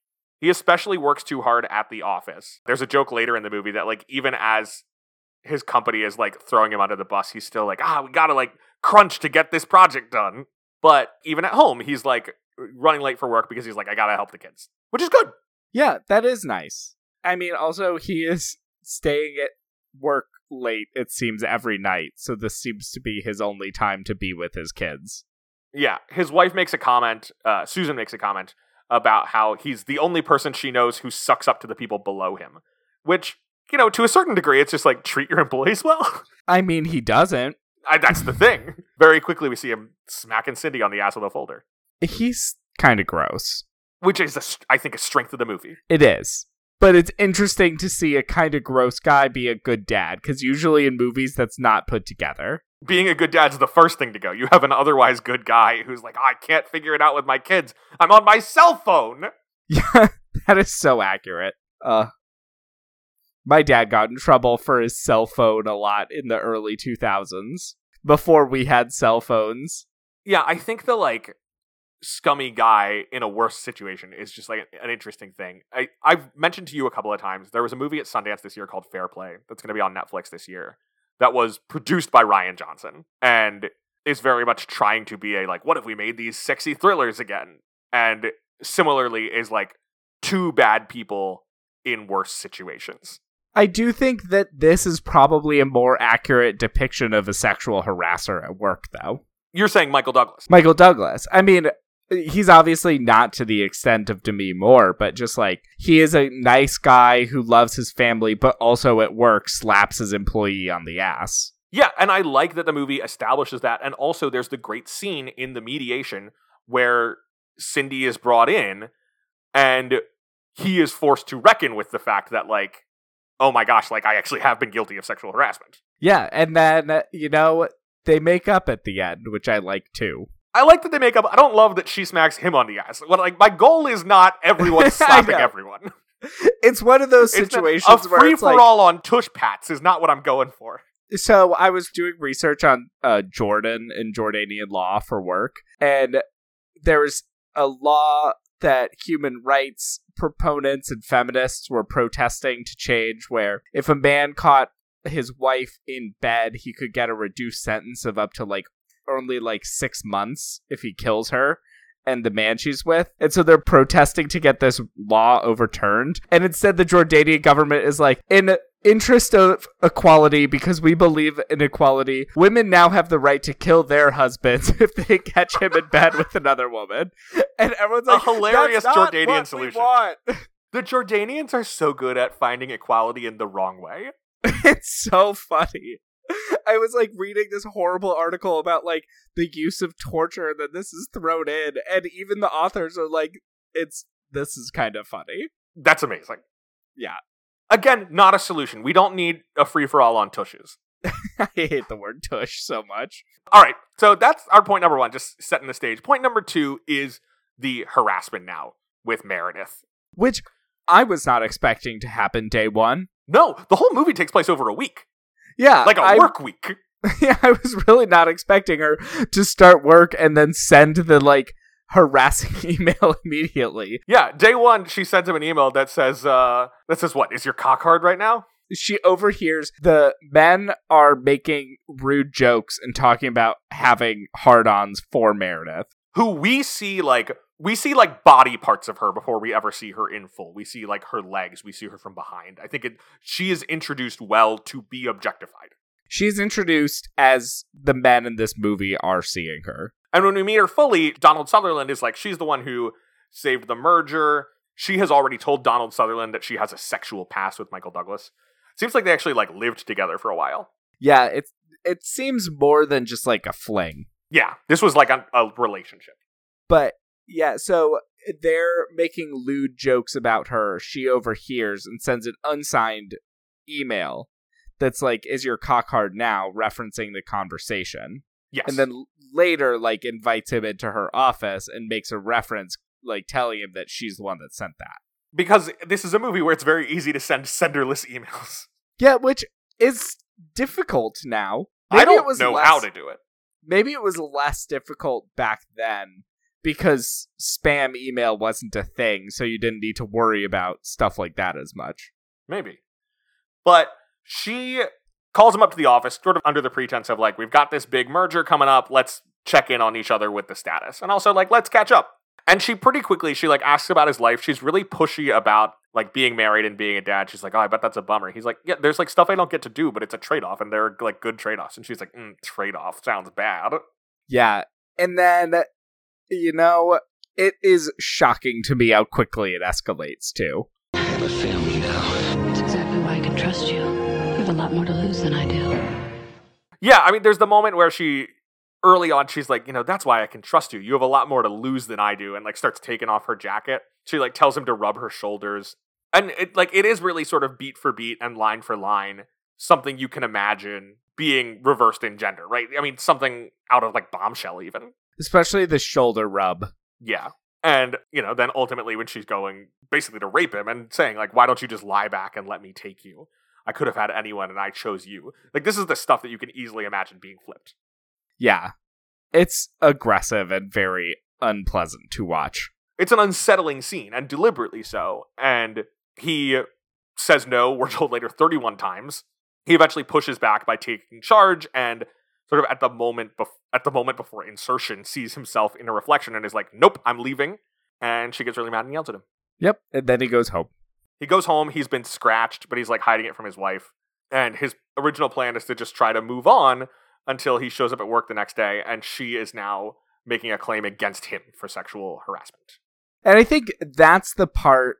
he especially works too hard at the office. There's a joke later in the movie that, like, even as his company is like throwing him under the bus, he's still like, ah, we gotta like crunch to get this project done. But even at home, he's like running late for work because he's like, I gotta help the kids, which is good. Yeah, that is nice. I mean, also he is staying at work late. It seems every night, so this seems to be his only time to be with his kids. Yeah, his wife makes a comment. Uh, Susan makes a comment about how he's the only person she knows who sucks up to the people below him, which you know, to a certain degree, it's just like treat your employees well. I mean, he doesn't. I, that's the thing. Very quickly, we see him smacking Cindy on the ass with a folder, He's kind of gross. which is, a, I think, a strength of the movie. It is. But it's interesting to see a kind of gross guy be a good dad, because usually in movies that's not put together. Being a good dad's the first thing to go. You have an otherwise good guy who's like, I can't figure it out with my kids. I'm on my cell phone. Yeah, that is so accurate. Uh my dad got in trouble for his cell phone a lot in the early 2000s before we had cell phones. Yeah, I think the like scummy guy in a worse situation is just like an interesting thing. I, I've mentioned to you a couple of times there was a movie at Sundance this year called Fair Play that's going to be on Netflix this year that was produced by Rian Johnson and is very much trying to be a like, what if we made these sexy thrillers again? And similarly is like two bad people in worse situations. I do think that this is probably a more accurate depiction of a sexual harasser at work, though. You're saying Michael Douglas. Michael Douglas. I mean, he's obviously not to the extent of Demi Moore, but just like he is a nice guy who loves his family, but also at work slaps his employee on the ass. Yeah, and I like that the movie establishes that. And also, there's the great scene in the mediation where Cindy is brought in and he is forced to reckon with the fact that, like, oh my gosh, like, I actually have been guilty of sexual harassment. Yeah, and then, uh, you know, they make up at the end, which I like too. I like that they make up. I don't love that she smacks him on the ass. Like, my goal is not everyone slapping everyone. It's one of those situations a where free for like, all on tush pats is not what I'm going for. so I was doing research on uh, Jordan and Jordanian law for work, and there was a law that human rights proponents and feminists were protesting to change, where if a man caught his wife in bed, he could get a reduced sentence of up to like only like six months if he kills her and the man she's with. And so they're protesting to get this law overturned. And instead, the Jordanian government is like, in interest of equality, because we believe in equality, women now have the right to kill their husbands if they catch him in bed with another woman. And everyone's A like, hilarious "That's not Jordanian solution." want." The Jordanians are so good at finding equality in the wrong way. it's so funny. I was like reading this horrible article about like the use of torture, and then this is thrown in, and even the authors are like, "It's this is kind of funny." That's amazing. Yeah. Again, not a solution. We don't need a free for all on tushes. I hate the word tush so much. All right, so that's our point number one, just setting the stage. Point number two is the harassment now with Meredith. Which I was not expecting to happen day one. No, the whole movie takes place over a week, Yeah, like a I, work week. Yeah, I was really not expecting her to start work and then send the like harassing email immediately. Yeah, day one, she sends him an email that says, uh, that says what? Is your cock hard right now? She overhears the men are making rude jokes and talking about having hard-ons for Meredith. Who we see like we see like body parts of her before we ever see her in full. We see like her legs, we see her from behind. I think it she is introduced well to be objectified. She's introduced as the men in this movie are seeing her. And when we meet her fully, Donald Sutherland is like, she's the one who saved the merger. She has already told Donald Sutherland that she has a sexual past with Michael Douglas. Seems like they actually like lived together for a while. Yeah, it's it seems more than just like a fling. Yeah, this was like a, a relationship. But yeah, so they're making lewd jokes about her. She overhears and sends an unsigned email that's like, "Is your cock hard now?" referencing the conversation. Yes. And then later, like, invites him into her office and makes a reference, like, telling him that she's the one that sent that. because this is a movie where it's very easy to send senderless emails. Yeah, which is difficult now. I don't know less- how to do it. Maybe it was less difficult back then because spam email wasn't a thing, so you didn't need to worry about stuff like that as much. Maybe. But she calls him up to the office, sort of under the pretense of like, we've got this big merger coming up. Let's check in on each other with the status. And also like, let's catch up. And she pretty quickly, she like asks about his life. She's really pushy about like being married and being a dad. She's like, oh, I bet that's a bummer. He's like, yeah, there's like stuff I don't get to do, but it's a trade off, and they're like good trade offs. And she's like, mm, trade off sounds bad. Yeah. And then, you know, it is shocking to me how quickly it escalates too. I have a family now. That's exactly why I can trust you. You have a lot more to lose than I do. Yeah, I mean, there's the moment where she early on she's like, you know, that's why I can trust you. You have a lot more to lose than I do, and like starts taking off her jacket. She like tells him to rub her shoulders, and it like it is really sort of beat for beat and line for line something you can imagine being reversed in gender, right? I mean, something out of like Bombshell, even. Especially the shoulder rub. Yeah. And, you know, then ultimately when she's going basically to rape him and saying, like, why don't you just lie back and let me take you? I could have had anyone and I chose you. Like, this is the stuff that you can easily imagine being flipped. Yeah. It's aggressive and very unpleasant to watch. It's an unsettling scene, and deliberately so. And he says no, we're told later 31 times. He eventually pushes back by taking charge and sort of at the moment bef- at the moment before insertion sees himself in a reflection and is like, "Nope, I'm leaving." And she gets really mad and yells at him. Yep. And then he goes home. He goes home, he's been scratched, but he's like hiding it from his wife. And his original plan is to just try to move on until he shows up at work the next day and she is now making a claim against him for sexual harassment. And I think that's the part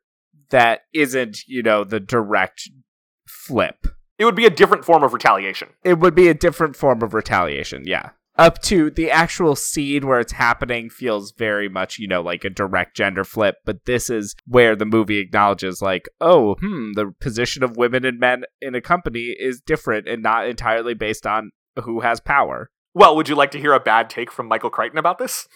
that isn't, you know, the direct flip. It would be a different form of retaliation. It would be a different form of retaliation, yeah. Up to the actual scene where it's happening feels very much, you know, like a direct gender flip, but this is where the movie acknowledges, like, oh, hmm, the position of women and men in a company is different and not entirely based on who has power. Well, would you like to hear a bad take from Michael Crichton about this?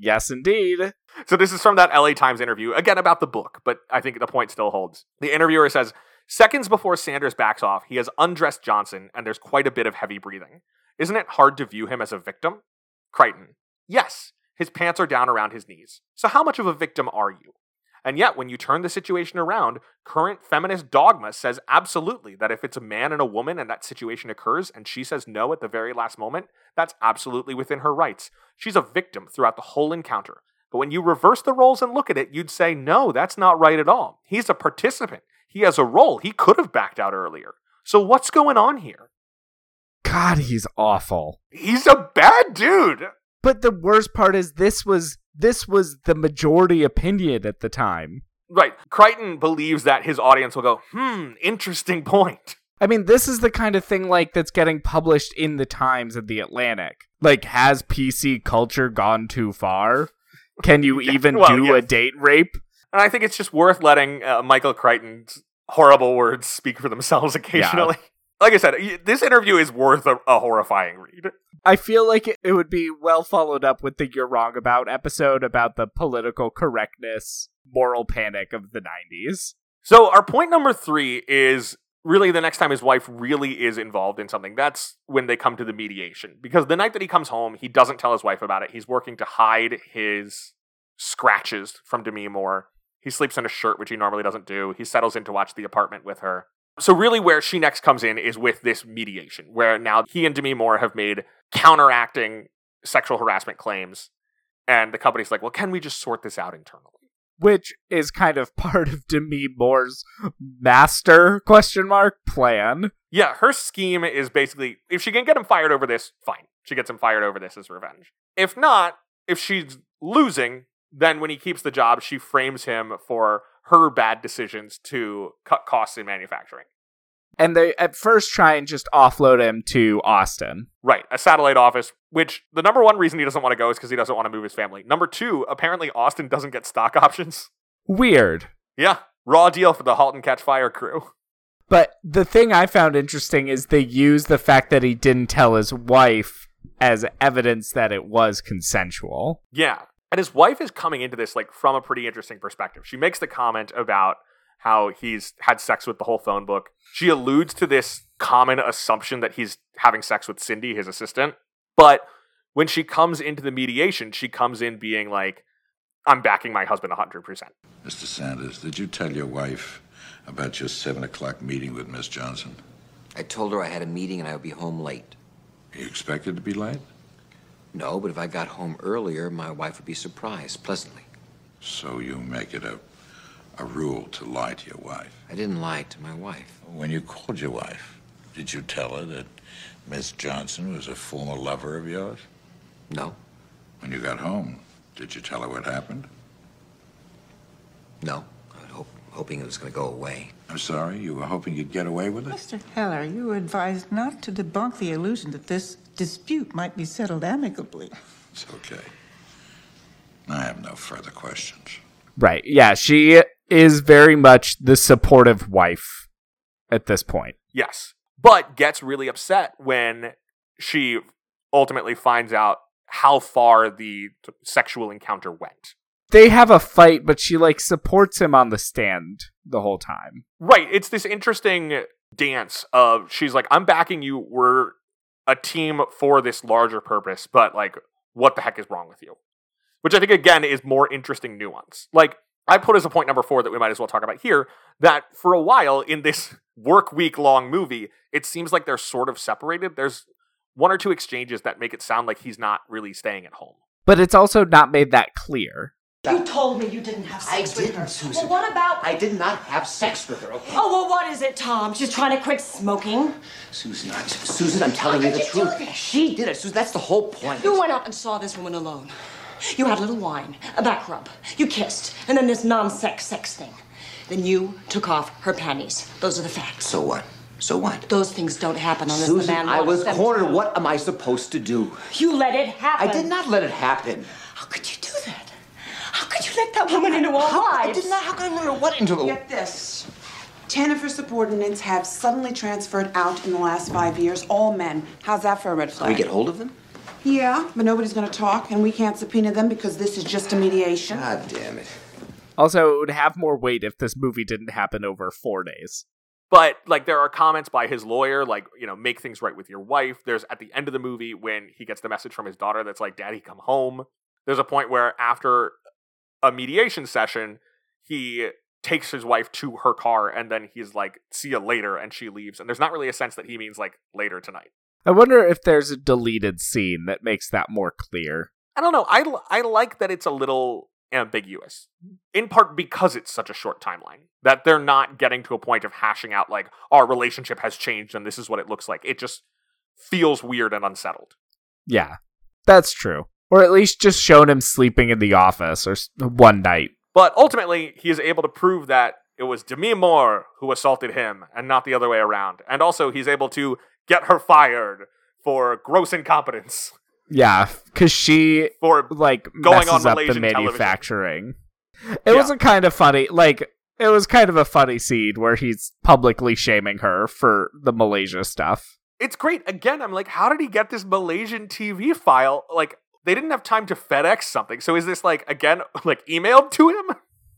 yes, indeed. So this is from that LA Times interview, again about the book, but I think the point still holds. The interviewer says, Seconds before Sanders backs off, he has undressed Johnson, and there's quite a bit of heavy breathing. Isn't it hard to view him as a victim? Crichton, yes, his pants are down around his knees. So how much of a victim are you? And yet, when you turn the situation around, current feminist dogma says absolutely that if it's a man and a woman and that situation occurs and she says no at the very last moment, that's absolutely within her rights. She's a victim throughout the whole encounter. But when you reverse the roles and look at it, you'd say, no, that's not right at all. He's a participant. He has a role. He could have backed out earlier. So what's going on here? God, he's awful. He's a bad dude. But the worst part is this was this was the majority opinion at the time. Right. Crichton believes that his audience will go, hmm, interesting point. I mean, this is the kind of thing like that's getting published in the Times and the Atlantic. Like, has PC culture gone too far? Can you even well, do yes. a date rape? And I think it's just worth letting uh, Michael Crichton's horrible words speak for themselves occasionally. Like I said, this interview is worth a, a horrifying read. I feel like it- would be well followed up with the You're Wrong About episode about the political correctness, moral panic of the 90s. So our point number three is really the next time his wife really is involved in something. That's when they come to the mediation. Because the night that he comes home, he doesn't tell his wife about it. He's working to hide his scratches from Demi Moore. He sleeps in a shirt, which he normally doesn't do. He settles in to watch the apartment with her. So really where she next comes in is with this mediation, where now he and Demi Moore have made counteracting sexual harassment claims. And the company's like, well, can we just sort this out internally? Which is kind of part of Demi Moore's master question mark plan. Yeah, her scheme is basically if she can get him fired over this, fine. She gets him fired over this as revenge. If not, if she's losing, then when he keeps the job, she frames him for her bad decisions to cut costs in manufacturing. And they at first try and just offload him to Austin. Right, a satellite office, which the number one reason he doesn't want to go is because he doesn't want to move his family. Number two, apparently Austin doesn't get stock options. Weird. Yeah, raw deal for the Halt and Catch Fire crew. But the thing I found interesting is they use the fact that he didn't tell his wife as evidence that it was consensual. Yeah. And his wife is coming into this like from a pretty interesting perspective. She makes the comment about how he's had sex with the whole phone book. She alludes to this common assumption that he's having sex with Cindy, his assistant. But when she comes into the mediation, she comes in being like, I'm backing my husband 100%. Mr. Sanders, did you tell your wife about your 7 o'clock meeting with Miss Johnson? I told her I had a meeting and I would be home late. You expected to be late? No, but if I got home earlier, my wife would be surprised pleasantly. So you make it a, a rule to lie to your wife. I didn't lie to my wife. When you called your wife, did you tell her that Miss Johnson was a former lover of yours? No, When you got home, did you tell her what happened? no. I was hope, hoping it was going to go away. I'm sorry, you were hoping you'd get away with it? Mr. Heller, you were advised not to debunk the illusion that this dispute might be settled amicably. It's okay. I have no further questions. Right. Yeah, she is very much the supportive wife at this point. Yes. But gets really upset when she ultimately finds out how far the sexual encounter went. They have a fight, but she like supports him on the stand the whole time. Right. It's this interesting dance of she's like, I'm backing you. We're a team for this larger purpose, but like, what the heck is wrong with you? Which I think, again, is more interesting nuance. Like, I put as a point number four that we might as well talk about here that for a while in this work week long movie, it seems like they're sort of separated. There's one or two exchanges that make it sound like he's not really staying at home. But it's also not made that clear. You told me you didn't have I sex with didn't, her. Susan. Well, what about? I did not have sex with her, okay? Oh, well, what is it, Tom? She's trying to quit smoking. Susan, I'm, Susan, I'm telling you the How you truth. do this? She did it, Susan. That's the whole point. You went out and saw this woman alone. You had a little wine, a back rub. You kissed, and then this non-sex sex thing. Then you took off her panties. Those are the facts. So what? So what? Those things don't happen unless Susan, the man I was them cornered. to. What am I supposed to do? You let it happen. I did not let it happen. How could you do that? How could you let that woman into our How, I lives? did not. How could I let her what into the? Get this. Ten of her subordinates have suddenly transferred out in the last five years, all men. How's that for a red flag? Can flag? we get hold of them? Yeah, but nobody's gonna talk, and we can't subpoena them because this is just a mediation. God damn it. Also, it would have more weight if this movie didn't happen over four days. But like there are comments by his lawyer, like, you know, make things right with your wife. There's at the end of the movie when he gets the message from his daughter that's like, Daddy, come home. There's a point where after a mediation session, he takes his wife to her car and then he's like, see you later, and she leaves. And there's not really a sense that he means like later tonight. I wonder if there's a deleted scene that makes that more clear. I don't know. I, l- I like that it's a little ambiguous, in part because it's such a short timeline. That they're not getting to a point of hashing out, like, our relationship has changed and this is what it looks like. It just feels weird and unsettled. Yeah, that's true. Or at least just shown him sleeping in the office or one night. But ultimately, he is able to prove that it was Demi Moore who assaulted him and not the other way around. And also, he's able to get her fired for gross incompetence. Yeah, because she For like Going messes on up the Malaysian television. manufacturing. It Yeah. was a kind of funny, like it was kind of a funny scene where he's publicly shaming her for the Malaysia stuff. it's great. Again, I'm like, how did he get this Malaysian TV file? Like, they didn't have time to FedEx something. So is this like again like emailed to him?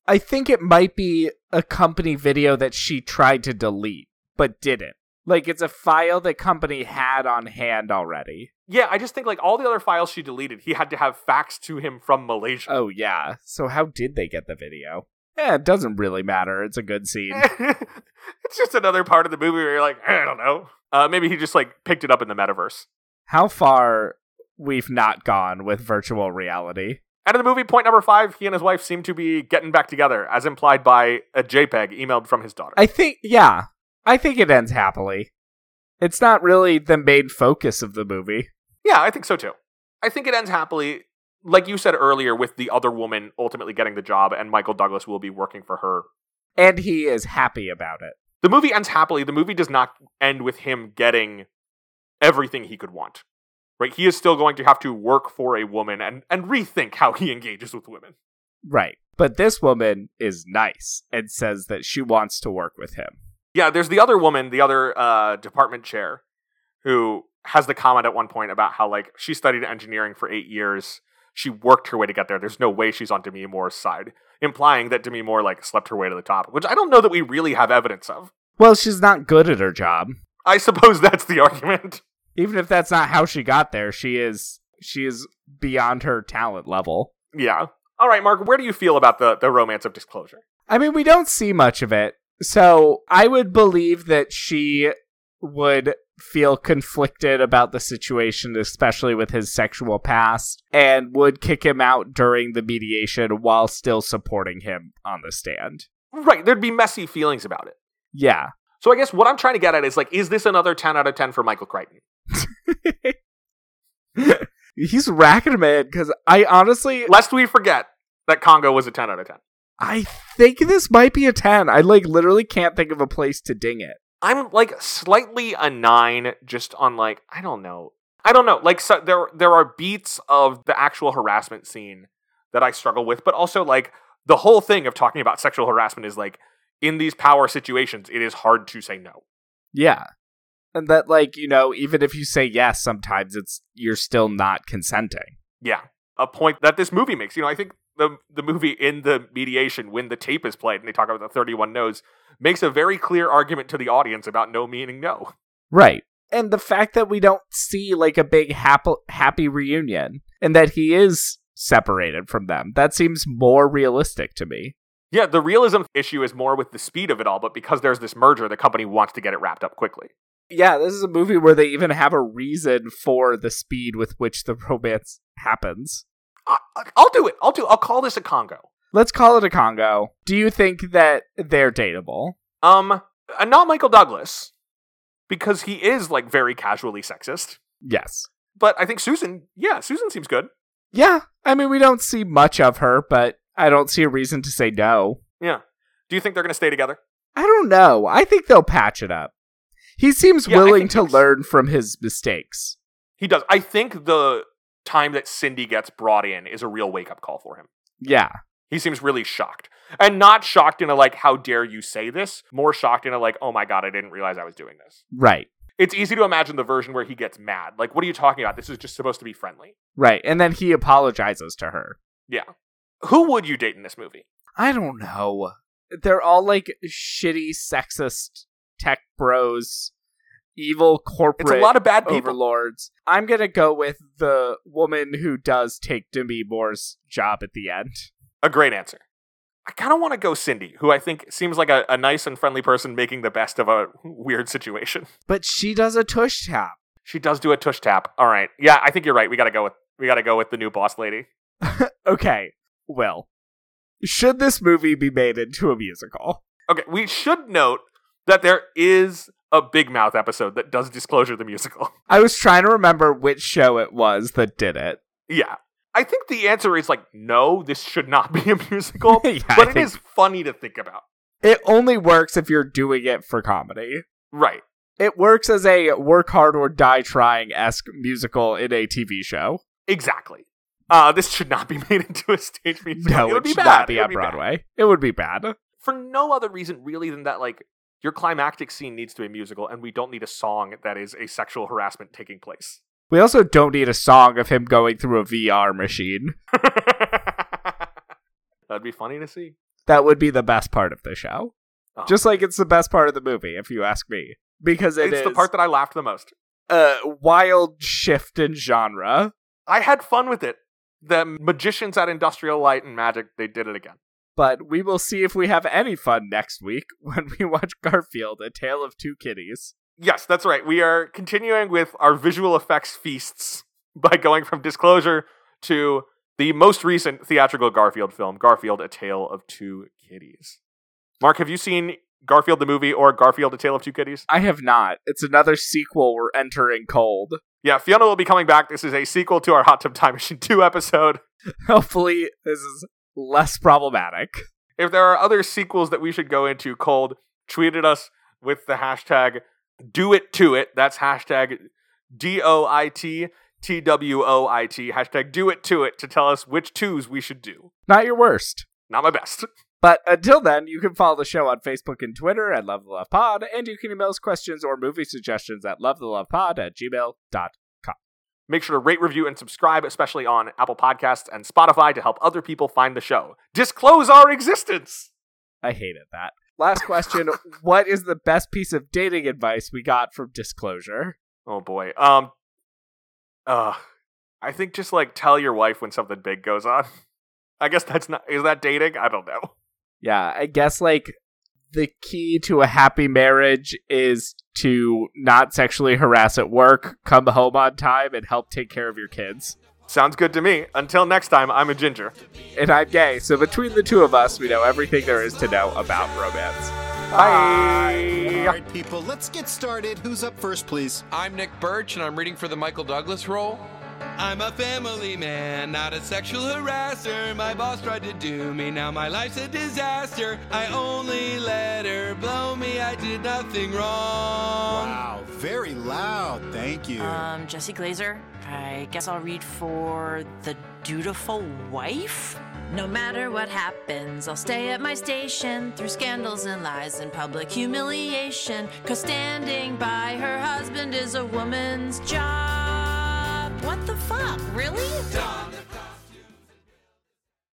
I think it might be a company video that she tried to delete but didn't. Like it's a file that company had on hand already. Yeah, I just think like all the other files she deleted, he had to have faxed to him from Malaysia. Oh yeah. So how did they get the video? Yeah, it doesn't really matter. It's a good scene. it's just another part of the movie where you're like, I don't know. Uh, maybe he just like picked it up in the metaverse. how far we've not gone with virtual reality. End of the movie, point number five, he and his wife seem to be getting back together, as implied by a JPEG emailed from his daughter. I think yeah. I think it ends happily. It's not really the main focus of the movie. yeah, I think so too. I think it ends happily, like you said earlier, with the other woman ultimately getting the job, and Michael Douglas will be working for her. And he is happy about it. The movie ends happily. The movie does not end with him getting everything he could want. Right? He is still going to have to work for a woman and, and rethink how he engages with women. Right. But this woman is nice and says that she wants to work with him. Yeah, there's the other woman, the other uh, department chair, who has the comment at one point about how like she studied engineering for eight years. She worked her way to get there. There's no way she's on Demi Moore's side, implying that Demi Moore like slept her way to the top, which I don't know that we really have evidence of. Well, she's not good at her job. I suppose that's the argument. Even if that's not how she got there, she is she is beyond her talent level. Yeah. All right, Mark, where do you feel about the, the romance of disclosure? I mean, we don't see much of it. So, I would believe that she would feel conflicted about the situation, especially with his sexual past, and would kick him out during the mediation while still supporting him on the stand. Right, there'd be messy feelings about it. Yeah. So I guess what I'm trying to get at is like, is this another 10 out of 10 for Michael Crichton? He's racking in because I honestly, Lest we forget that Congo was a 10 out of 10. I think this might be a 10. I like literally can't think of a place to ding it. I'm like slightly a 9 just on like, I don't know. I don't know. Like so there there are beats of the actual harassment scene that I struggle with, but also like the whole thing of talking about sexual harassment is like in these power situations, it is hard to say no. Yeah. And that like, you know, even if you say yes, sometimes it's you're still not consenting. Yeah. A point that this movie makes. You know, I think the the movie in the mediation when the tape is played and they talk about the 31 no's makes a very clear argument to the audience about no meaning no. Right. And the fact that we don't see like a big happy happy reunion and that he is separated from them. That seems more realistic to me. Yeah, the realism issue is more with the speed of it all, but because there's this merger, the company wants to get it wrapped up quickly. Yeah, this is a movie where they even have a reason for the speed with which the romance happens. I, I'll do it. I'll do. I'll call this a Congo. Let's call it a Congo. Do you think that they're dateable? Um, uh, not Michael Douglas, because he is like very casually sexist. Yes. But I think Susan, yeah, Susan seems good. Yeah, I mean, we don't see much of her, but I don't see a reason to say no. Yeah. Do you think they're going to stay together? I don't know. I think they'll patch it up. He seems Yeah, willing to learn from his mistakes. He does. I think the time that Cindy gets brought in is a real wake up call for him. Yeah. He seems really shocked. And not shocked in a like, how dare you say this? More shocked in a like, oh my god, I didn't realize I was doing this. Right. It's easy to imagine the version where he gets mad. Like, what are you talking about? This is just supposed to be friendly. Right. And then he apologizes to her. Yeah. Who would you date in this movie? I don't know. They're all like shitty, sexist tech bros, evil corporate It's a lot of bad people. overlords. I'm gonna go with the woman who does take Demi Moore's job at the end. A great answer. I kind of want to go Cindy, who I think seems like a, a nice and friendly person making the best of a weird situation. But she does a tush tap. She does do a tush tap. All right. Yeah, I think you're right. We got to go with we got to go with the new boss lady. Okay, well, should this movie be made into a musical? Okay, we should note that there is a Big Mouth episode that does Disclosure the musical. I was trying to remember which show it was that did it. yeah. I think the answer is like no, this should not be a musical, Yeah, I but it think- is funny to think about. It only works if you're doing it for comedy. Right. It works as a work hard or die trying esque musical in a TV show. Exactly. Uh, this should not be made into a stage musical. No, it would be should bad. not be It on bad. Broadway. It would be bad. for no other reason really than that like your climactic scene needs to be musical and we don't need a song that is a sexual harassment taking place We also don't need a song of him going through a VR machine. that'd be funny to see That would be the best part of the show. Oh. Just like it's the best part of the movie, if you ask me. Because it it's the part that i laughed the most a wild shift in genre. i had fun with it the magicians at industrial light and magic they did it again But we will see if we have any fun next week when we watch Garfield, A Tail of Two Kitties. yes that's right we are continuing with our visual effects feasts by going from disclosure to the most recent theatrical garfield film garfield a tail of two kitties mark have you seen garfield the movie or garfield a tail of two kitties I have not. It's another sequel we're entering cold. Yeah, Fiona will be coming back. This is a sequel to our Hot Tub Time Machine 2 episode. Hopefully, this is less problematic. If there are other sequels that we should go into, Cold, tweeted us with the hashtag do it to it. That's hashtag D O I T T W O I T. Hashtag do it to it to tell us which twos we should do. Not your worst. Not my best. But until then, you can follow the show on Facebook and Twitter at Love the Love Pod, and you can email us questions or movie suggestions at lovethelovepod at gmail.com. Make sure to rate, review, and subscribe, especially on Apple Podcasts and Spotify, to help other people find the show. Disclose our existence. I hated that. Last question What is the best piece of dating advice we got from Disclosure? Oh boy. Um. Uh, I think just like tell your wife when something big goes on. I guess that's not. Is that dating? I don't know. Yeah, I guess like the key to a happy marriage is to not sexually harass at work, come home on time, and help take care of your kids. Sounds good to me. Until next time, I'm a ginger. And I'm gay, so between the two of us, we know everything there is to know about romance. Bye. All right, people, let's get started. Who's up first, please? I'm Nick Birch, and I'm reading for the Michael Douglas role. I'm a family man, not a sexual harasser. My boss tried to do me, now my life's a disaster. I only let her blow me, I did nothing wrong. Wow, very loud. Thank you. Um, Jesse Glazer. I guess I'll read for the dutiful wife. No matter what happens, I'll stay at my station through scandals and lies and public humiliation. Cause standing by her husband is a woman's job. What the fuck? Really?